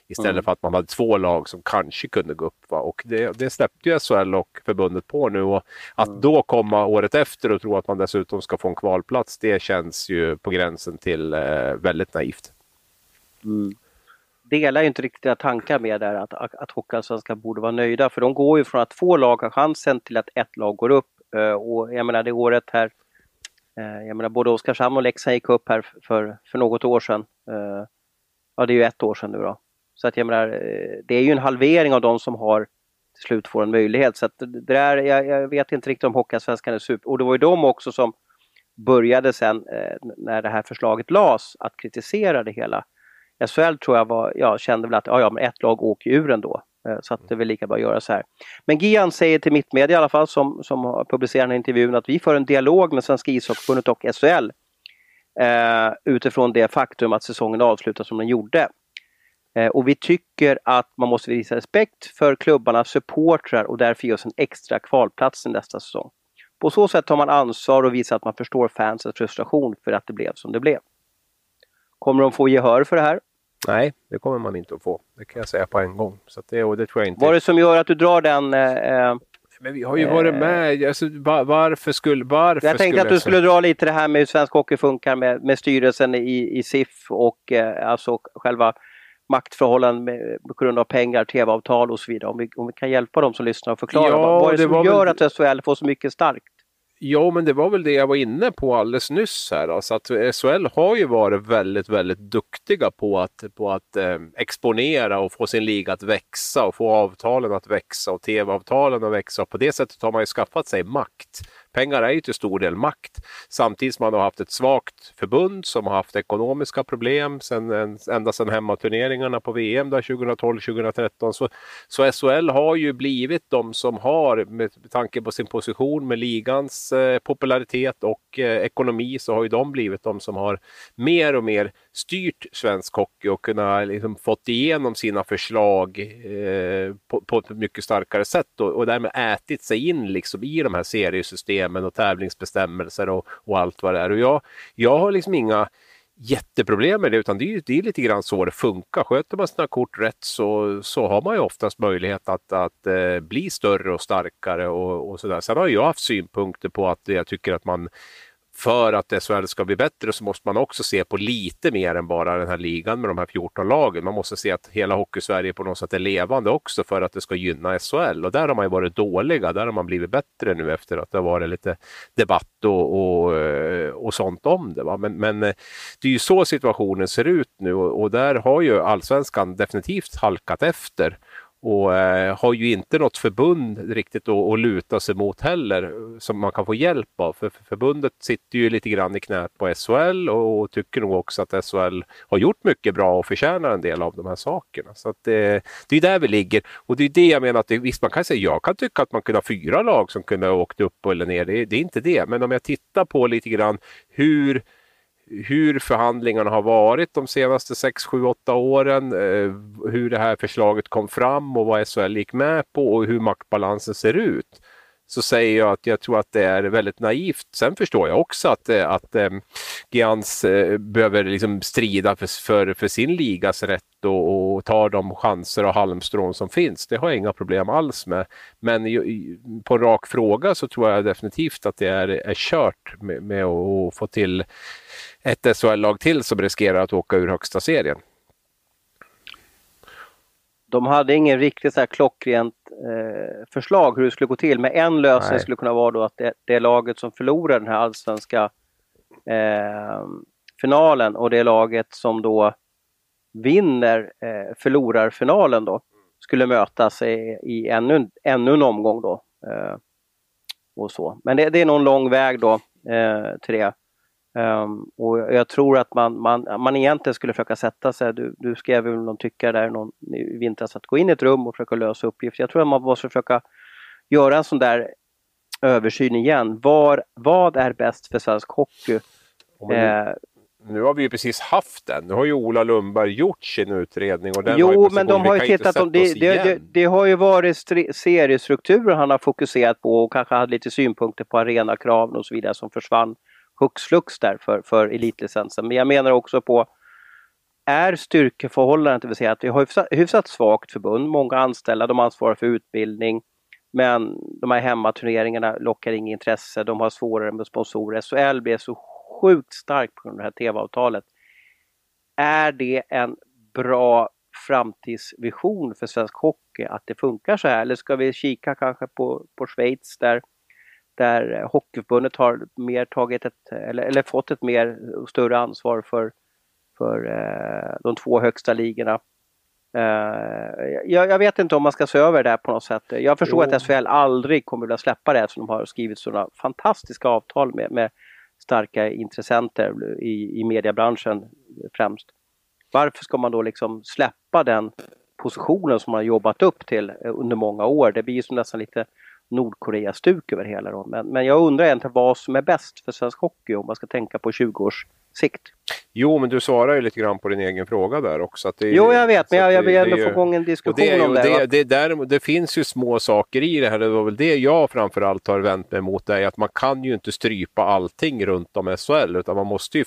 [SPEAKER 2] Istället mm. för att man hade två lag som kanske kunde gå upp. Va? Och det, det släppte ju SHL och förbundet på nu. Och att mm. då komma året efter och tro att man dessutom ska få en kvalplats, det känns ju på gränsen till eh, väldigt naivt.
[SPEAKER 1] Mm. Delar ju inte riktigt tankar med där att, att, att Hockeyallsvenskan borde vara nöjda. För de går ju från att två lag har chansen till att ett lag går upp. Eh, och jag menar det året här Eh, jag menar både Oskarshamn och Leksand gick upp här för, för något år sedan. Eh, ja, det är ju ett år sedan nu då. Så att jag menar, eh, det är ju en halvering av de som har till slut får en möjlighet. Så att det där, jag, jag vet inte riktigt om Hockeyallsvenskan är super... Och det var ju de också som började sen eh, när det här förslaget lades att kritisera det hela. SHL tror jag var, ja, kände väl att ja, ja, men ett lag åker ur ändå. Eh, så att det är väl lika bra att göra så här. Men Gian säger till Mittmedia i alla fall som, som har publicerat den här intervjun att vi för en dialog med Svenska ishockeyförbundet och SHL eh, utifrån det faktum att säsongen avslutas som den gjorde. Eh, och vi tycker att man måste visa respekt för klubbarnas supportrar och därför ge oss en extra kvalplats i nästa säsong. På så sätt tar man ansvar och visar att man förstår fansens frustration för att det blev som det blev. Kommer de få gehör för det här?
[SPEAKER 2] Nej, det kommer man inte att få. Det kan jag säga på en gång. Så det, och det tror jag inte.
[SPEAKER 1] Vad är det som gör att du drar den eh, eh
[SPEAKER 2] men vi har ju varit med. Alltså, var, varför skulle... Varför
[SPEAKER 1] jag tänkte att du skulle dra lite det här med hur svensk hockey funkar med, med styrelsen i, i SIF och eh, alltså själva maktförhållanden med, på grund av pengar, tv-avtal och så vidare. Om vi, om vi kan hjälpa dem som lyssnar och förklara ja, vad, vad är det, det som gör väl... att SHL får så mycket starkt?
[SPEAKER 2] Ja, men det var väl det jag var inne på alldeles nyss här. Alltså att SHL har ju varit väldigt, väldigt duktiga på att, på att eh, exponera och få sin liga att växa och få avtalen att växa och tv-avtalen att växa. Och på det sättet har man ju skaffat sig makt. Pengar är ju till stor del makt. Samtidigt som man har haft ett svagt förbund som har haft ekonomiska problem sen, ända sedan hemmaturneringarna på VM 2012-2013. Så, så SHL har ju blivit de som har, med tanke på sin position med ligans eh, popularitet och eh, ekonomi, så har ju de blivit de som har mer och mer styrt svensk hockey och kunnat liksom fått igenom sina förslag eh, på, på, ett mycket starkare sätt och, och därmed ätit sig in liksom i de här seriesystemen och tävlingsbestämmelser och, och allt vad det är. Och jag, jag har liksom inga jätteproblem med det utan det är, det är lite grann så det funkar. Sköter man sina kort rätt så, så har man ju oftast möjlighet att, att eh, bli större och starkare och, och sådär. Sen har jag haft synpunkter på att jag tycker att man för att SHL ska bli bättre så måste man också se på lite mer än bara den här ligan med de här 14 lagen. Man måste se att hela Hockeysverige på något sätt är levande också för att det ska gynna SHL. Och där har man ju varit dåliga. Där har man blivit bättre nu efter att det har varit lite debatt och, och, eh, och sånt om det. Va? Men, men eh, det är ju så situationen ser ut nu och, och där har ju allsvenskan definitivt halkat efter och eh, har ju inte något förbund riktigt att, att luta sig mot heller som man kan få hjälp av. För, för förbundet sitter ju lite grann i knät på SHL och, och, tycker nog också att SHL har gjort mycket bra och förtjänar en del av de här sakerna. Så att det, det är där vi ligger och det är det jag menar att det, visst man kan säga jag kan tycka att man kunde ha fyra lag som kunde ha åkt upp eller ner. Det, det är inte det, men om jag tittar på lite grann hur hur förhandlingarna har varit de senaste 6, 7, 8 åren, eh, hur det här förslaget kom fram och vad SHL gick med på och hur maktbalansen ser ut så säger jag att jag tror att det är väldigt naivt. Sen förstår jag också att, eh, att eh, Gians eh, behöver liksom strida för, för, för, sin ligas rätt och, och ta de chanser och halmstrån som finns. Det har jag inga problem alls med. Men på en rak fråga så tror jag definitivt att det är, är kört med, med att få till ett SHL-lag till som riskerar att åka ur högsta serien.
[SPEAKER 1] De hade ingen riktigt så här klockrent eh, förslag hur det skulle gå till, men en lösning Nej. skulle kunna vara då att det, det laget som förlorar den här allsvenska eh, finalen och det laget som då vinner eh, förlorarfinalen då skulle mötas i, i ännu, ännu en omgång då. Eh, och så. Men det, det, är nog en lång väg då eh, till det. Um, och jag tror att man, man, man egentligen skulle försöka sätta sig, du, du skrev väl någon tyckare där någon, i vintras, att gå in i ett rum och försöka lösa uppgifter. Jag tror att man måste försöka göra en sån där översyn igen. Var, vad är bäst för svensk hockey?
[SPEAKER 2] Nu, eh, nu har vi ju precis haft den. Nu har ju Ola Lundberg gjort sin utredning. Och den
[SPEAKER 1] jo, men de har ju tittat om det, det, det, det, har ju varit seriestrukturer han har fokuserat på och kanske hade lite synpunkter på arenakraven och så vidare som försvann hux flux där för, för elitlicensen. Men jag menar också på är styrkeförhållandet, det vill säga att vi har hyfsat, hyfsat svagt förbund, många anställda, de ansvarar för utbildning, men de här hemmaturneringarna lockar inget intresse, de har svårare med sponsorer. SHL blir så sjukt starkt på grund av det här tv-avtalet. Är det en bra framtidsvision för svensk hockey att det funkar så här? Eller ska vi kika kanske på, på Schweiz där där Hockeyförbundet har mer tagit ett, eller, eller fått ett mer större ansvar för, för eh, de två högsta ligorna. Uh, jag, jag, vet inte om man ska se över det här på något sätt. Jag förstår jo. att SHL aldrig kommer att vilja släppa det som de har skrivit sådana fantastiska avtal med, med starka intressenter i, i mediebranschen främst. Varför ska man då liksom släppa den positionen som man har jobbat upp till eh, under många år? Det blir ju som nästan lite Nordkorea-stuk över hela då. Men, men jag undrar egentligen vad som är bäst för svensk hockey om man ska tänka på 20 års sikt.
[SPEAKER 2] Jo, men du svarar ju lite grann på din egen fråga där också. Att det,
[SPEAKER 1] jo, jag vet, men jag, jag vill ändå få igång en diskussion det, om det.
[SPEAKER 2] Det, det, där, det finns ju små saker i det här. Det var väl det jag framförallt har vänt mig mot. är att man kan ju inte strypa allting runt om SHL, utan man måste ju,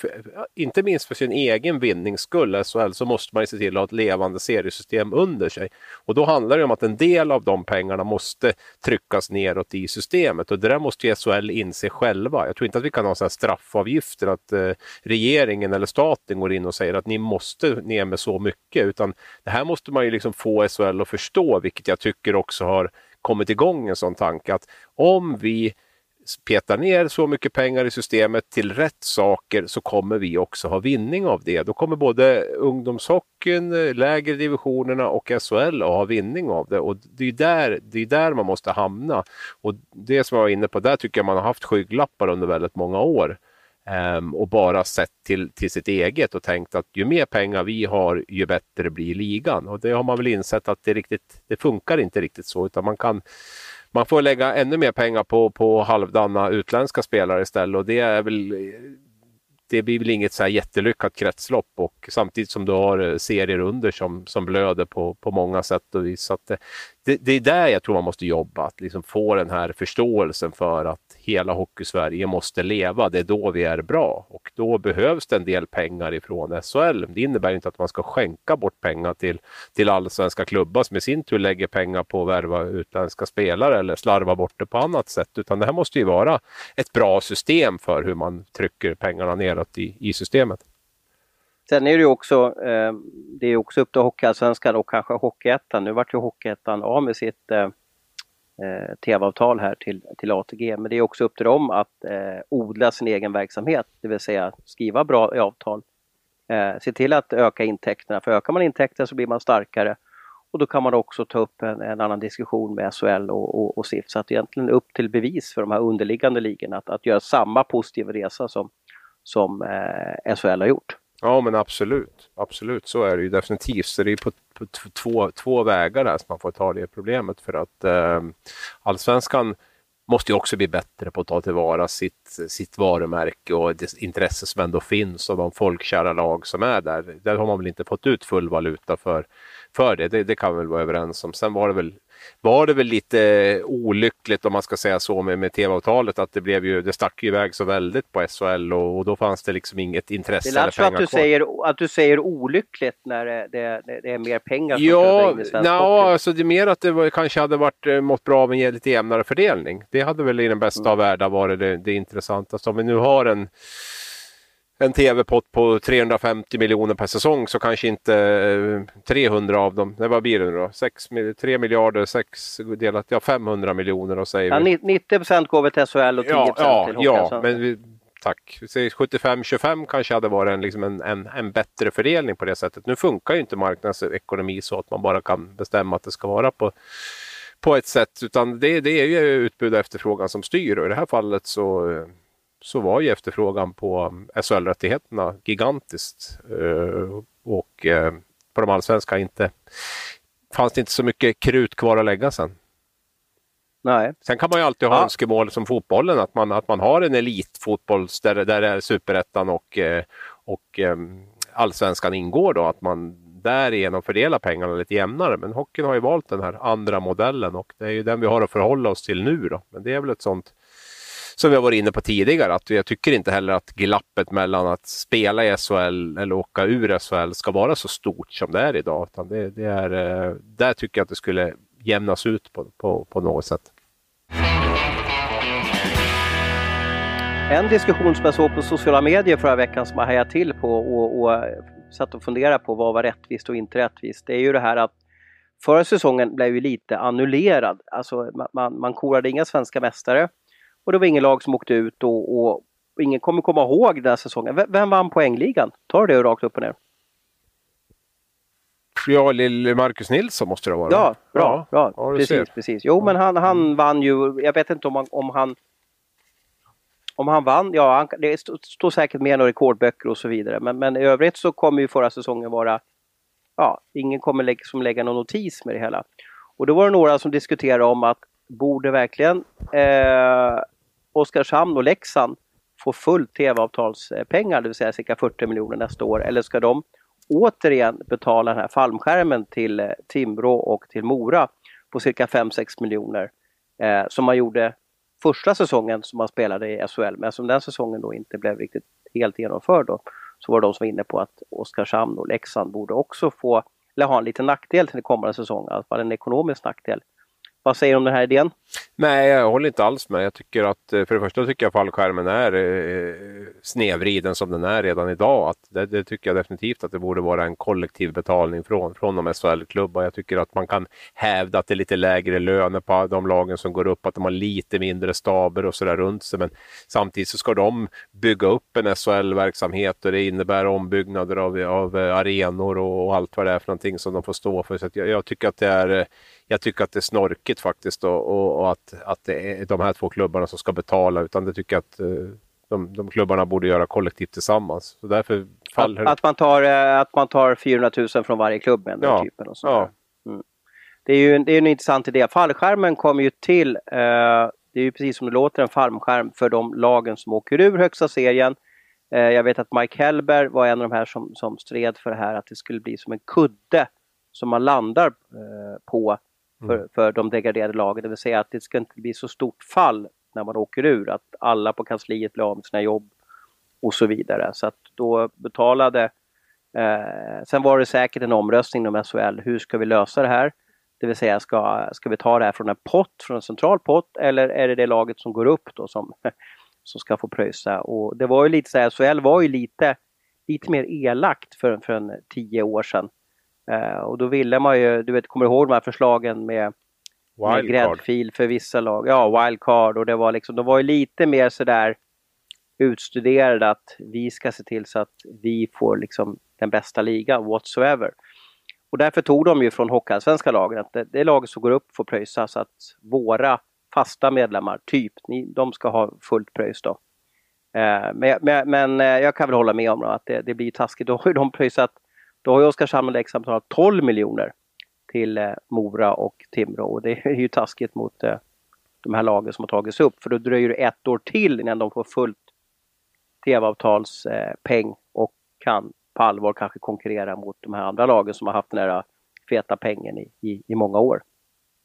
[SPEAKER 2] inte minst för sin egen vinnings skull, SHL, så måste man ju se till att ha ett levande seriesystem under sig. Och då handlar det om att en del av de pengarna måste tryckas neråt i systemet och det där måste ju SHL inse själva. Jag tror inte att vi kan ha sådana straffavgifter att eh, regeringen eller staten går in och säger att ni måste ner med så mycket, utan det här måste man ju liksom få SHL att förstå, vilket jag tycker också har kommit igång en sån tanke att om vi petar ner så mycket pengar i systemet till rätt saker så kommer vi också ha vinning av det. Då kommer både ungdomshockeyn, lägre divisionerna och SHL att ha vinning av det. Och det är där, det är där man måste hamna. Och det som jag var inne på, där tycker jag man har haft skygglappar under väldigt många år. Ehm, och bara sett till, till sitt eget och tänkt att ju mer pengar vi har ju bättre blir ligan. Och det har man väl insett att det, riktigt, det funkar inte riktigt så utan man kan man får lägga ännu mer pengar på, på halvdana utländska spelare istället och det är väl det blir väl inget så här jättelyckat kretslopp och samtidigt som du har eh, serier under som, som blöder på, på många sätt och vis. Så det, det, det, är där jag tror man måste jobba, att liksom få den här förståelsen för att hela Hockeysverige måste leva. Det är då vi är bra och då behövs det en del pengar ifrån SHL. Det innebär inte att man ska skänka bort pengar till, till allsvenska klubbar som i sin tur lägger pengar på att värva utländska spelare eller slarva bort det på annat sätt. Utan det här måste ju vara ett bra system för hur man trycker pengarna neråt i, i systemet.
[SPEAKER 1] Sen är det ju också, eh, det är också upp till Hockeyallsvenskan och kanske Hockeyettan. Nu vart ju Hockeyettan av med sitt eh, eh tv-avtal här till, till ATG. Men det är också upp till dem att eh, odla sin egen verksamhet, det vill säga skriva bra avtal. Eh, se till att öka intäkterna, för ökar man intäkterna så blir man starkare. Och då kan man också ta upp en, en annan diskussion med SHL och, och, och SIF. Så att det är egentligen upp till bevis för de här underliggande ligorna att, att göra samma positiva resa som, som eh, SHL har gjort.
[SPEAKER 2] Ja men absolut, absolut så är det ju definitivt. Så det är på, på två, två vägar där som man får ta det problemet för att eh, allsvenskan måste ju också bli bättre på att ta tillvara sitt, sitt varumärke och det intresse som ändå finns och de folkkära lag som är där. Där har man väl inte fått ut full valuta för, för det. det. Det kan vi väl vara överens om. Sen var det väl var det väl lite olyckligt om man ska säga så med, med tv-avtalet att det blev ju, det stack ju iväg så väldigt på SHL och, och då fanns det liksom inget intresse
[SPEAKER 1] det eller pengar att du kvar. Säger, att du säger olyckligt när det, det, det är mer pengar som
[SPEAKER 2] ja, in i svensk Ja, alltså det är mer att det var, kanske hade varit eh, mått bra med en lite jämnare fördelning. Det hade väl i den bästa mm. av världar varit det, det intressantaste. Om vi nu har en en tv-pott på 350 miljoner per säsong så kanske inte 300 eh, av dem, det vad blir det då? 6, 3 miljarder, 6 delat, ja 500 miljoner och säger
[SPEAKER 1] ja, vi. 90 procent går väl till SHL och 10
[SPEAKER 2] ja, ja, till Ja, men vi, tack. 75-25 kanske hade varit en, liksom en, en, en, bättre fördelning på det sättet. Nu funkar ju inte marknadsekonomi så att man bara kan bestämma att det ska vara på på ett sätt utan det, det är ju utbud och efterfrågan som styr och i det här fallet så eh, så var ju efterfrågan på SHL-rättigheterna gigantiskt. Eh, och eh, på de allsvenska inte, fanns det inte så mycket krut kvar att lägga sen.
[SPEAKER 1] Nej.
[SPEAKER 2] Sen kan man ju alltid ha ja. önskemål som fotbollen, att man, att man har en elitfotboll där, där är superettan och, eh, och allsvenskan ingår då, att man därigenom fördelar pengarna lite jämnare. Men hockeyn har ju valt den här andra modellen och det är ju den vi har att förhålla oss till nu då. Men det är väl ett sånt som vi har varit inne på tidigare, att jag tycker inte heller att glappet mellan att spela i SHL eller åka ur SHL ska vara så stort som det är idag. Utan det, det är, eh, där tycker jag att det skulle jämnas ut på, på, på något sätt.
[SPEAKER 1] En diskussion som jag såg på sociala medier förra veckan som jag hajade till på och, och eh, satt och funderade på vad var rättvist och inte rättvist. Det är ju det här att förra säsongen blev ju lite annullerad. Alltså man, man korade inga svenska mästare. Och det var ingen lag som åkte ut och, och ingen kommer komma ihåg den här säsongen. V vem vann poängligan? Tar du det rakt upp och ner?
[SPEAKER 2] Ja, lille Marcus Nilsson måste det vara.
[SPEAKER 1] Ja, bra.
[SPEAKER 2] Ja,
[SPEAKER 1] bra. precis, precis. Jo, men han, han vann ju. Jag vet inte om han, om han om han vann, ja han, det står säkert med några rekordböcker och så vidare. Men, men i övrigt så kommer ju förra säsongen vara, ja, ingen kommer lä som lägga någon notis med det hela. Och då var det några som diskuterade om att borde verkligen eh, Oskarshamn och Leksand få fullt tv-avtalspengar, det vill säga cirka 40 miljoner nästa år, eller ska de återigen betala den här fallskärmen till eh, Timrå och till Mora på cirka 5-6 miljoner eh, som man gjorde första säsongen som man spelade i SHL. Men som den säsongen då inte blev riktigt helt genomförd då, så var det de som var inne på att Oskarshamn och Leksand borde också få, eller ha en liten nackdel till den kommande säsongen, i alla fall en ekonomisk nackdel. Vad säger du om den här idén?
[SPEAKER 2] Nej, jag håller inte alls med. Jag tycker att, eh, för det första tycker jag fallskärmen är eh, snevriden som den är redan idag. Att det, det, tycker jag definitivt att det borde vara en kollektiv betalning från, från de SHL-klubbar. Jag tycker att man kan hävda att det är lite lägre löner på de lagen som går upp, att de har lite mindre staber och sådär runt sig. Men samtidigt så ska de bygga upp en SHL-verksamhet och det innebär ombyggnader av, av eh, arenor och, och, allt vad det är för någonting som de får stå för. Så jag, jag tycker att det är eh, jag tycker att det är snorkigt faktiskt och, och, och, att, att det är de här två klubbarna som ska betala utan det tycker jag att eh, de, de klubbarna borde göra kollektivt tillsammans. Så därför
[SPEAKER 1] faller... att, att, man tar, eh, att man tar 400 000 från varje klubb med
[SPEAKER 2] ja.
[SPEAKER 1] typen och ja. Mm. Det är ju det är en intressant idé. Fallskärmen kom ju till, eh, det är ju precis som det låter, en fallskärm för de lagen som åker ur högsta serien. Eh, jag vet att Mike Hellberg var en av de här som, som stred för det här att det skulle bli som en kudde som man landar eh, på för, mm. för de degraderade lagen. Det vill säga att det ska inte bli så stort fall när man åker ur, att alla på kansliet blir av med sina jobb och så vidare. Så att då betalade... Eh, sen var det säkert en omröstning inom SHL. Hur ska vi lösa det här? Det vill säga, ska, ska vi ta det här från en pott, från en central pott eller är det det laget som går upp då som, som ska få pröjsa? Och det var ju lite så här, SHL var ju lite, lite mer elakt för, för en tio år sedan. Uh, och då ville man ju, du vet, kommer du ihåg de här förslagen med, med gräddfil för vissa lag? Ja, wildcard och det var liksom, de var ju lite mer sådär utstuderade att vi ska se till så att vi får liksom den bästa ligan whatsoever. Och därför tog de ju från Hockeyallsvenska lagen att det, det laget som går upp får pröjsa så att våra fasta medlemmar, typ, ni, de ska ha fullt pröjs då. Eh, men, men, men, eh, jag kan väl hålla med om att det, det blir taskigt. Då har ju de pröjsat då har ju Oskarshamn och Leksand betalat 12 miljoner till eh, Mora och Timrå och det är ju taskigt mot eh, de här lagen som har tagits upp för då dröjer det ett år till innan de får fullt tv-avtalspeng eh, och kan på allvar kanske konkurrera mot de här andra lagen som har haft den här feta pengen i, i, i många år.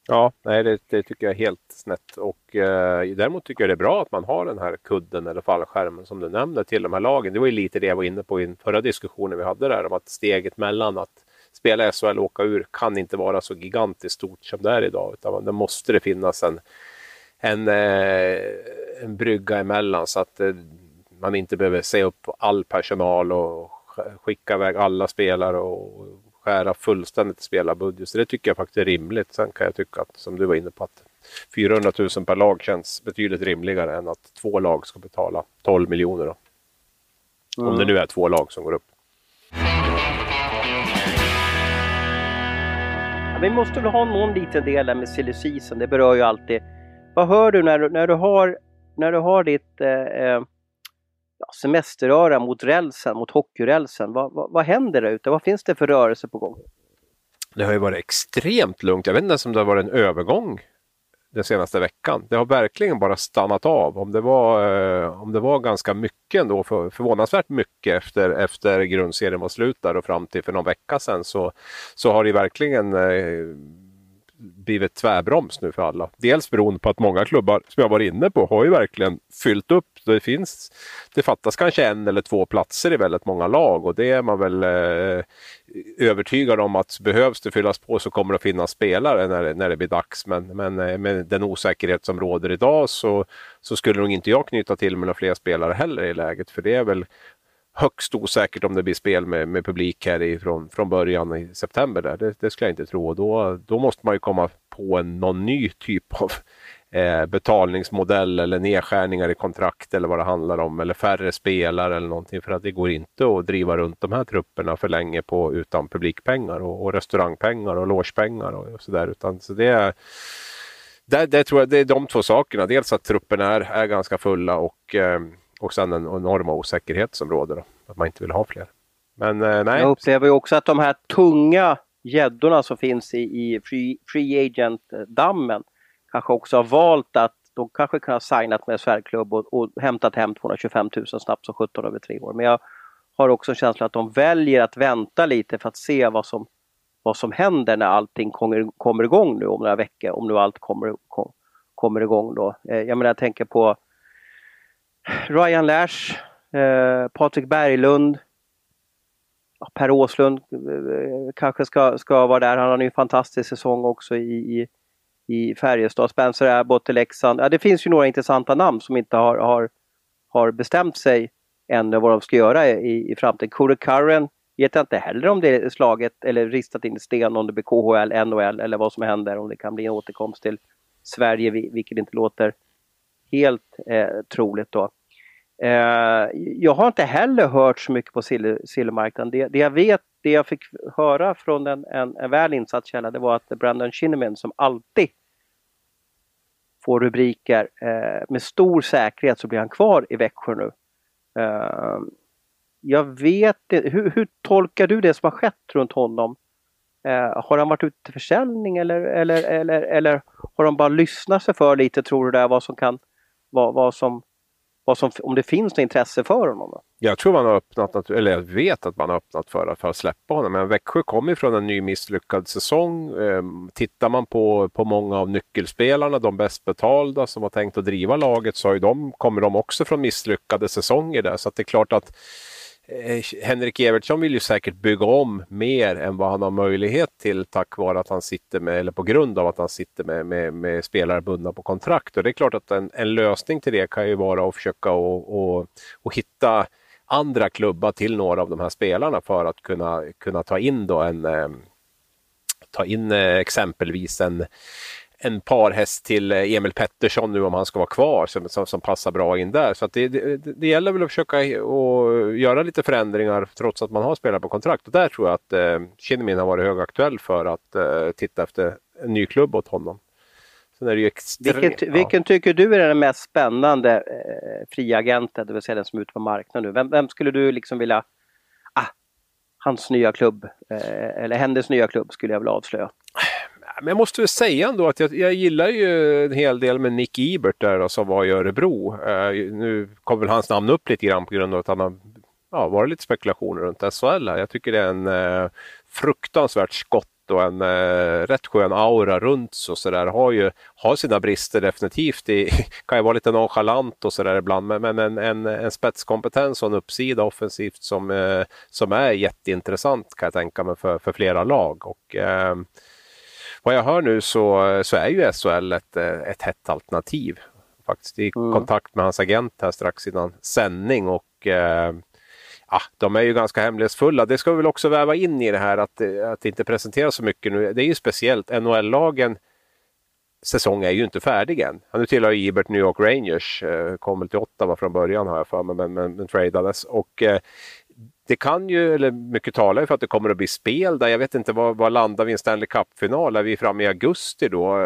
[SPEAKER 2] Ja, nej det, det, tycker jag är helt snett och eh, däremot tycker jag det är bra att man har den här kudden eller fallskärmen som du nämnde till de här lagen. Det var ju lite det jag var inne på i den förra diskussionen vi hade där om att steget mellan att spela SHL och åka ur kan inte vara så gigantiskt stort som det är idag utan det måste det finnas en, en, eh, en brygga emellan så att eh, man inte behöver se upp all personal och skicka iväg alla spelare och skära fullständigt spelarbudget. Så det tycker jag faktiskt är rimligt. Sen kan jag tycka att, som du var inne på, att 400 000 per lag känns betydligt rimligare än att två lag ska betala 12 miljoner. Då. Mm. Om det nu är två lag som går upp.
[SPEAKER 1] Ja, vi måste väl ha någon liten del där med silly season. Det berör ju alltid. Vad hör du när du, när du, har, när du har ditt eh, ja, semesteröra mot rälsen, mot hockeyrälsen. Vad, vad, vad händer där ute? Vad finns det för rörelse på gång?
[SPEAKER 2] Det har ju varit extremt lugnt. Jag vet inte ens om det har varit en övergång den senaste veckan. Det har verkligen bara stannat av. Om det var, eh, om det var ganska mycket ändå, för, förvånansvärt mycket efter, efter grundserien var slut där och fram till för någon vecka sedan så, så har det verkligen eh, blivit tvärbroms nu för alla. Dels beroende på att många klubbar, som jag var inne på, har ju verkligen fyllt upp. Det, finns, det fattas kanske en eller två platser i väldigt många lag och det är man väl eh, övertygad om att behövs det fyllas på så kommer det att finnas spelare när, när det blir dags. Men, men eh, med den osäkerhet som råder idag så, så skulle nog inte jag knyta till med några fler spelare heller i läget. För det är väl högst osäkert om det blir spel med, med publik här ifrån, från början i september. Där. Det, det skulle jag inte tro. Då, då måste man ju komma på en, någon ny typ av eh, betalningsmodell eller nedskärningar i kontrakt eller vad det handlar om eller färre spelare eller någonting för att det går inte att driva runt de här trupperna för länge på utan publikpengar och, och restaurangpengar och logepengar och, och sådär så det är det, det, tror jag det är de två sakerna. Dels att trupperna är, är ganska fulla och, eh, och sen den enorma osäkerhet som råder. Då, att man inte vill ha fler. Men eh, nej.
[SPEAKER 1] Jag upplever ju också att de här tunga gäddorna som finns i, i free, free agent-dammen kanske också har valt att de kanske kunde ha signat med SR-klubb och, och hämtat hem 225 000 snabbt som 17 över tre år. Men jag har också en känsla att de väljer att vänta lite för att se vad som, vad som händer när allting kommer, kommer igång nu om några veckor, om nu allt kommer, kom, kommer igång då. Eh, jag menar jag tänker på Ryan Lash, eh, Patrik Berglund, Per Åslund eh, kanske ska, ska vara där. Han har en fantastisk säsong också i, i, i Färjestad. Spencer Abbott i Leksand. Ja, det finns ju några intressanta namn som inte har, har, har bestämt sig ännu vad de ska göra i, i framtiden. Kure Curran vet jag inte heller om det är slaget eller ristat in i sten om det blir KHL, NHL eller vad som händer. Om det kan bli en återkomst till Sverige, vilket inte låter helt eh, troligt då. Eh, jag har inte heller hört så mycket på silvermarknaden. Det, det, jag vet, det jag fick höra från en, en, en väl insatt källa, det var att Brandon Shinnimin som alltid får rubriker, eh, med stor säkerhet så blir han kvar i Växjö nu. Eh, jag vet hur, hur tolkar du det som har skett runt honom? Eh, har han varit ute till försäljning eller, eller, eller, eller har de bara lyssnat sig för lite tror du där vad som kan, vad, vad som vad som, om det finns något intresse för honom? Då?
[SPEAKER 2] Jag tror man har öppnat, eller jag vet att man har öppnat för, för att släppa honom. Men Växjö kommer från en ny misslyckad säsong. Ehm, tittar man på, på många av nyckelspelarna, de bäst betalda som har tänkt att driva laget, så har de, kommer de också från misslyckade säsonger där. Så det är klart att Eh, Henrik Evertsson vill ju säkert bygga om mer än vad han har möjlighet till tack vare att han sitter med, eller på grund av att han sitter med, med, med spelare bundna på kontrakt. Och det är klart att en, en lösning till det kan ju vara att försöka och, och, och hitta andra klubbar till några av de här spelarna för att kunna, kunna ta in då en eh, ta in eh, exempelvis en, en parhäst till eh, Emil Pettersson nu om han ska vara kvar som, som, som passar bra in där. Så det, det, det, gäller väl att försöka och göra lite förändringar trots att man har spelare på kontrakt. Och där tror jag att eh, Kinnamin har varit högaktuell för att eh, titta efter en ny klubb åt honom.
[SPEAKER 1] Sen är det ju extre- vilken, ja. vilken tycker du är den mest spännande eh, fria agenten, det vill säga den som är ute på marknaden nu? Vem, vem skulle du liksom vilja, ah, hans nya klubb, eh, eller hennes nya klubb skulle jag vilja avslöja?
[SPEAKER 2] Men jag måste väl säga ändå att jag, jag gillar ju en hel del med Nick Ebert där då, som var i Örebro. Uh, nu kom väl hans namn upp lite grann på grund av att han har ja, varit lite spekulationer runt SHL. Här. Jag tycker det är en uh, fruktansvärt skott och en uh, rätt skön aura runt så, så där. Har ju har sina brister definitivt. I, kan ju vara lite nonchalant och sådär ibland men, men en, en, en spetskompetens och en uppsida offensivt som, uh, som är jätteintressant kan jag tänka mig för, för flera lag. Och, uh, vad jag hör nu så, så är ju SHL ett, ett hett alternativ. Faktiskt i mm. kontakt med hans agent här strax innan sändning och eh, ja, de är ju ganska hemlighetsfulla. Det ska vi väl också väva in i det här att, att inte presentera så mycket nu. Det är ju speciellt, NHL-lagen säsong är ju inte färdig än. Nu tillhör Ibert New York Rangers, eh, kom väl till Ottawa från början har jag för mig, men, men, men tradades. Och eh, det kan ju, eller mycket talar för att det kommer att bli spel där. Jag vet inte vad, vad landar vi i en Stanley Cup-final? Är vi framme i augusti då?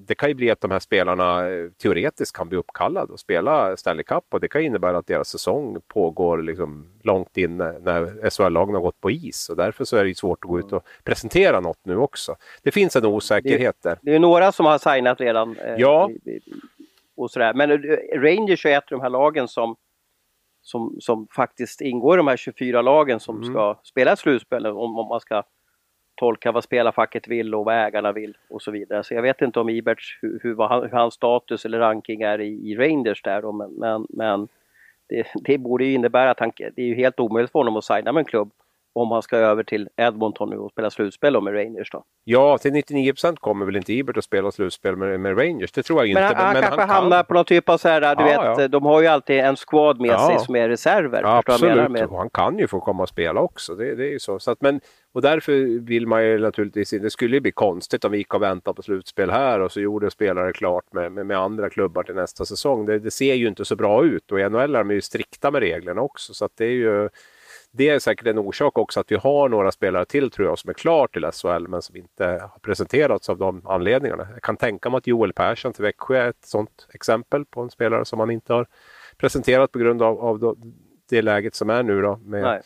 [SPEAKER 2] Det kan ju bli att de här spelarna eh, teoretiskt kan bli uppkallade och spela Stanley Cup och det kan innebära att deras säsong pågår liksom långt in när SHL-lagen har gått på is och därför så är det svårt att gå ut och presentera något nu också. Det finns en osäkerhet där.
[SPEAKER 1] Det, är några som har signat redan. Eh,
[SPEAKER 2] ja.
[SPEAKER 1] Och sådär. Men Rangers är ett av de här lagen som som, som faktiskt ingår i de här 24 lagen som mm. ska spela slutspel om, om man ska tolka vad spelarfacket vill och vad ägarna vill och så vidare. Så jag vet inte om Iberts, hur, hur, han, hur hans status eller ranking är i, i Rangers där då, men, men, men det, det, borde ju innebära att han, det är ju helt omöjligt för honom att signa med en klubb om han ska över till Edmonton nu och spela slutspel med Rangers då.
[SPEAKER 2] Ja, till 99 kommer väl inte Ibert att spela slutspel med, med Rangers, det tror jag
[SPEAKER 1] men
[SPEAKER 2] inte.
[SPEAKER 1] Han,
[SPEAKER 2] men,
[SPEAKER 1] han kanske
[SPEAKER 2] han
[SPEAKER 1] hamnar
[SPEAKER 2] kan.
[SPEAKER 1] på någon typ av så här, du
[SPEAKER 2] Ja,
[SPEAKER 1] vet,
[SPEAKER 2] ja.
[SPEAKER 1] de har ju alltid en squad med
[SPEAKER 2] Ja.
[SPEAKER 1] sig som är reserver.
[SPEAKER 2] Absolut,
[SPEAKER 1] med?
[SPEAKER 2] han kan ju få komma och spela också. Det, det är ju så. så att, men, och därför vill man ju naturligtvis Det skulle ju bli konstigt om vi gick och väntade på slutspel här och så gjorde spelare klart med, med, med andra klubbar till nästa säsong. Det, det ser ju inte så bra ut och i NHL är de ju strikta med reglerna också. Så att det är ju det är säkert en orsak också att vi har några spelare till tror jag som är klar till SHL men som inte har presenterats av de anledningarna. Jag kan tänka mig att Joel Persson till Växjö är ett sådant exempel på en spelare som man inte har presenterat på grund av, av det läget som är nu. Då, med,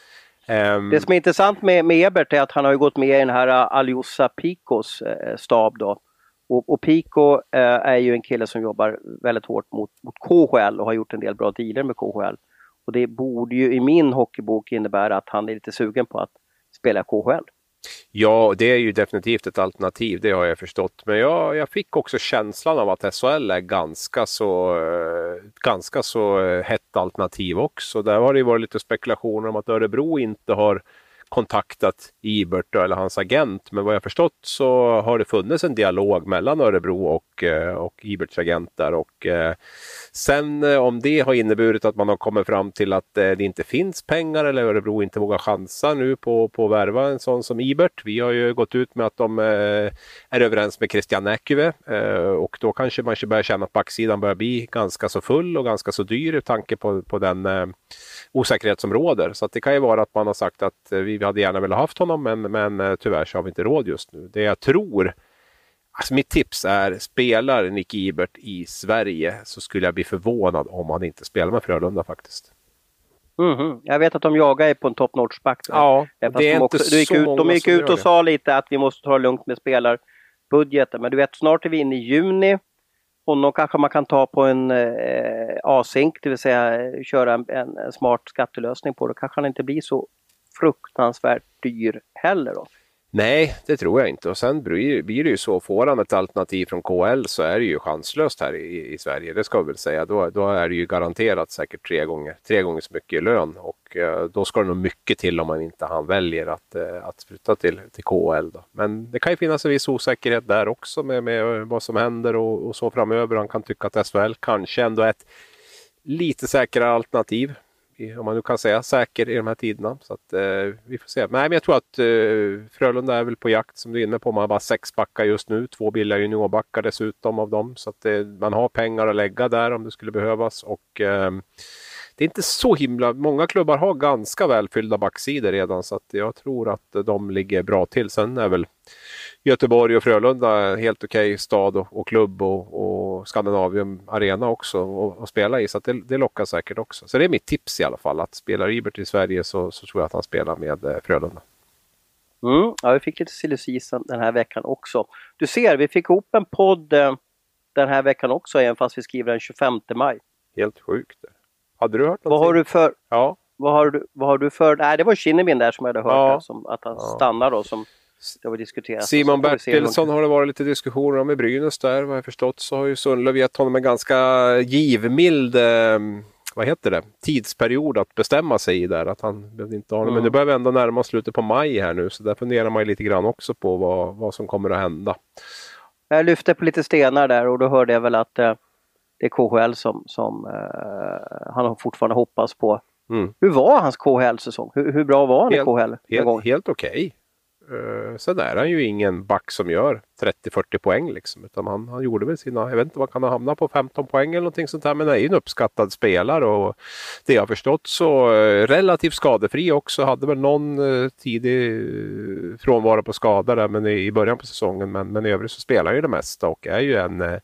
[SPEAKER 2] ehm,
[SPEAKER 1] Det som är intressant med, med Ebert är att han har ju gått med i den här uh, Aljosa Picos eh, stab då. Och, och Pico eh, är ju en kille som jobbar väldigt hårt mot, mot KHL och har gjort en del bra dealer med KHL. Och det borde ju i min hockeybok innebära att han är lite sugen på att spela KHL.
[SPEAKER 2] Ja, det är ju definitivt ett alternativ, det har jag förstått. Men jag, jag fick också känslan av att SHL är ganska så, eh, ganska så eh, hett alternativ också. Där har det ju varit lite spekulationer om att Örebro inte har kontaktat Ibert eller hans agent. Men vad jag förstått så har det funnits en dialog mellan Örebro och, eh, och Iberts agent där. Och, eh, sen eh, om det har inneburit att man har kommit fram till att eh, det inte finns pengar eller Örebro inte vågar chansa nu på, på att värva en sån som Ibert. Vi har ju gått ut med att de eh, är överens med Christian Näkyvä eh, och då kanske man börjar känna att backsidan börjar bli ganska så full och ganska så dyr i tanke på, på den osäkerhet som råder. Så det kan ju vara att man har sagt att eh, vi hade gärna velat haft honom men, men eh, tyvärr så har vi inte råd just nu. Det jag tror Alltså mitt tips är, spelar Nick Ibert i Sverige så skulle jag bli förvånad om han inte spelar med Frölunda faktiskt.
[SPEAKER 1] Mhm. Jag vet att de jagar är på en top notch-back.
[SPEAKER 2] Ja,
[SPEAKER 1] fast
[SPEAKER 2] det är
[SPEAKER 1] de,
[SPEAKER 2] inte
[SPEAKER 1] också, gick
[SPEAKER 2] så
[SPEAKER 1] ut,
[SPEAKER 2] många
[SPEAKER 1] de gick ut och sa lite att vi måste ta det lugnt med spelarbudgeten. Men du vet, snart är vi inne i juni. Honom kanske man kan ta på en eh, async, det vill säga eh, köra en, en, en smart skattelösning på. Då kanske han inte blir så fruktansvärt dyr heller. Då.
[SPEAKER 2] Nej, det tror jag inte. Och sen blir det ju så, får han ett alternativ från KL så är det ju chanslöst här i, i Sverige. Det ska vi väl säga. Då, då är det ju garanterat säkert tre gånger, tre gånger så mycket i lön. Och eh, då ska det nog mycket till om man inte han väljer att, eh, att flytta till, till KL. Då. Men det kan ju finnas en viss osäkerhet där också med, med vad som händer och, och så framöver. Han kan tycka att SHL kanske ändå är ett lite säkrare alternativ om man nu kan säga säker i de här tiderna. Så att, eh, vi får se. Nej, men jag tror att eh, Frölunda är väl på jakt som du är inne på. Man har bara sex backar just nu, två billiga juniorbackar dessutom av dem. Så att eh, man har pengar att lägga där om det skulle behövas. Och, eh, det är inte så himla, många klubbar har ganska välfyllda backsidor redan så att jag tror att de ligger bra till. Sen är väl Göteborg och Frölunda helt okej stad och, och klubb och, och Scandinavium Arena också och, och spela i. Så att det, det lockar säkert också. Så det är mitt tips i alla fall. Att spelar Ibert i Sverige så, så tror jag att han spelar med eh, Frölunda.
[SPEAKER 1] Mm. Ja, vi fick lite silly den här veckan också. Du ser, vi fick ihop en podd eh, den här veckan också, även fast vi skriver den 25 maj.
[SPEAKER 2] Helt sjukt. Hade du hört
[SPEAKER 1] Vad
[SPEAKER 2] någonting?
[SPEAKER 1] har du för
[SPEAKER 2] Ja,
[SPEAKER 1] Vad har du, vad har du för... Nej, det var Kinnemin där som jag hade hört
[SPEAKER 2] Ja.
[SPEAKER 1] som, att han stannar då som det var diskuterat.
[SPEAKER 2] Simon Bertilsson har det varit lite diskussioner om i Brynäs där. Vad jag förstått så har ju Sundlöv gett honom en ganska givmild eh, vad heter det, tidsperiod att bestämma sig i där. Att han behövde inte ha det. Men
[SPEAKER 1] Mm.
[SPEAKER 2] nu börjar vi ändå närma oss slutet på maj här nu så där funderar man ju lite grann också på vad, vad som kommer att hända.
[SPEAKER 1] Jag lyfte på lite stenar där och då hörde jag väl att eh, det är KHL som, som eh, han fortfarande hoppas på.
[SPEAKER 2] Mm.
[SPEAKER 1] Hur var hans KHL-säsong? Hur, hur bra var han i
[SPEAKER 2] Helt-
[SPEAKER 1] KHL? en gång?
[SPEAKER 2] Helt, helt okej. Uh, sen är han ju ingen back som gör 30-40 poäng liksom. Utan han, han gjorde väl sina, jag vet inte vad kan han hamna på, 15 poäng eller någonting sånt där. Men han är ju en uppskattad spelare och det jag förstått så eh, relativt skadefri också. Hade väl någon uh, tidig uh, frånvaro på skada där men i, i början på säsongen. Men, men i övrigt så spelar han ju det mesta och är ju en eh,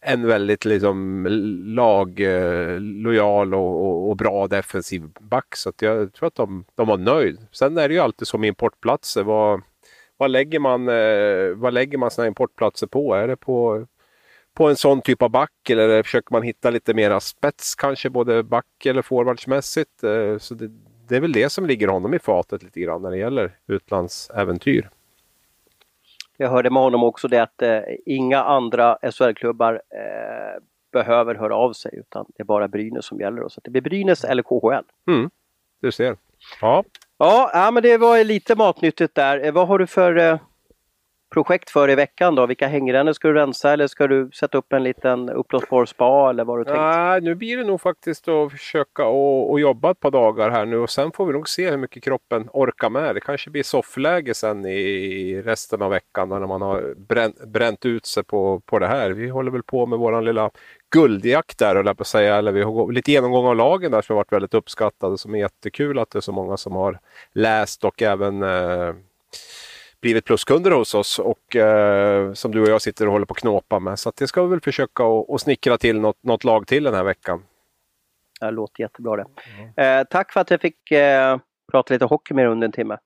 [SPEAKER 2] en väldigt liksom laglojal eh, och, och, och bra defensiv back. Så att jag tror att de, de var nöjd. Sen är det ju alltid som importplatser. Vad, vad lägger man, eh, vad lägger man sina importplatser på? Är det på, på en sån typ av back eller försöker man hitta lite mera spets kanske både back eller forwardsmässigt? Eh, så det, det är väl det som ligger honom i fatet lite grann när det gäller utlandsäventyr.
[SPEAKER 1] Jag hörde med honom också det att eh, inga andra SHL-klubbar eh, behöver höra av sig utan det är bara Brynäs som gäller. Så det blir Brynäs eller KHL.
[SPEAKER 2] Mm, du ser. Ja,
[SPEAKER 1] Ja, ja, men det var lite matnyttigt där. Eh, vad har du för eh, projekt för i veckan då? Vilka hängrännor ska du rensa eller ska du sätta upp en liten uppblåsbar spa eller vad har du tänkt?
[SPEAKER 2] Nej, nu blir det nog faktiskt att försöka och, och jobba ett par dagar här nu och sen får vi nog se hur mycket kroppen orkar med. Det kanske blir soffläge sen i resten av veckan när man har bränt, bränt ut sig på, på det här. Vi håller väl på med våran lilla guldjakt där, eller på säga. Eller vi har lite genomgång av lagen där som har varit väldigt uppskattade som är jättekul att det är så många som har läst och även eh, blivit pluskunder hos oss och eh, som du och jag sitter och håller på att knåpa med. Så det ska vi väl försöka och, snickra till något, något, lag till den här veckan.
[SPEAKER 1] Det låter jättebra det. Mm. Eh, tack för att jag fick eh, prata lite hockey med under en timme.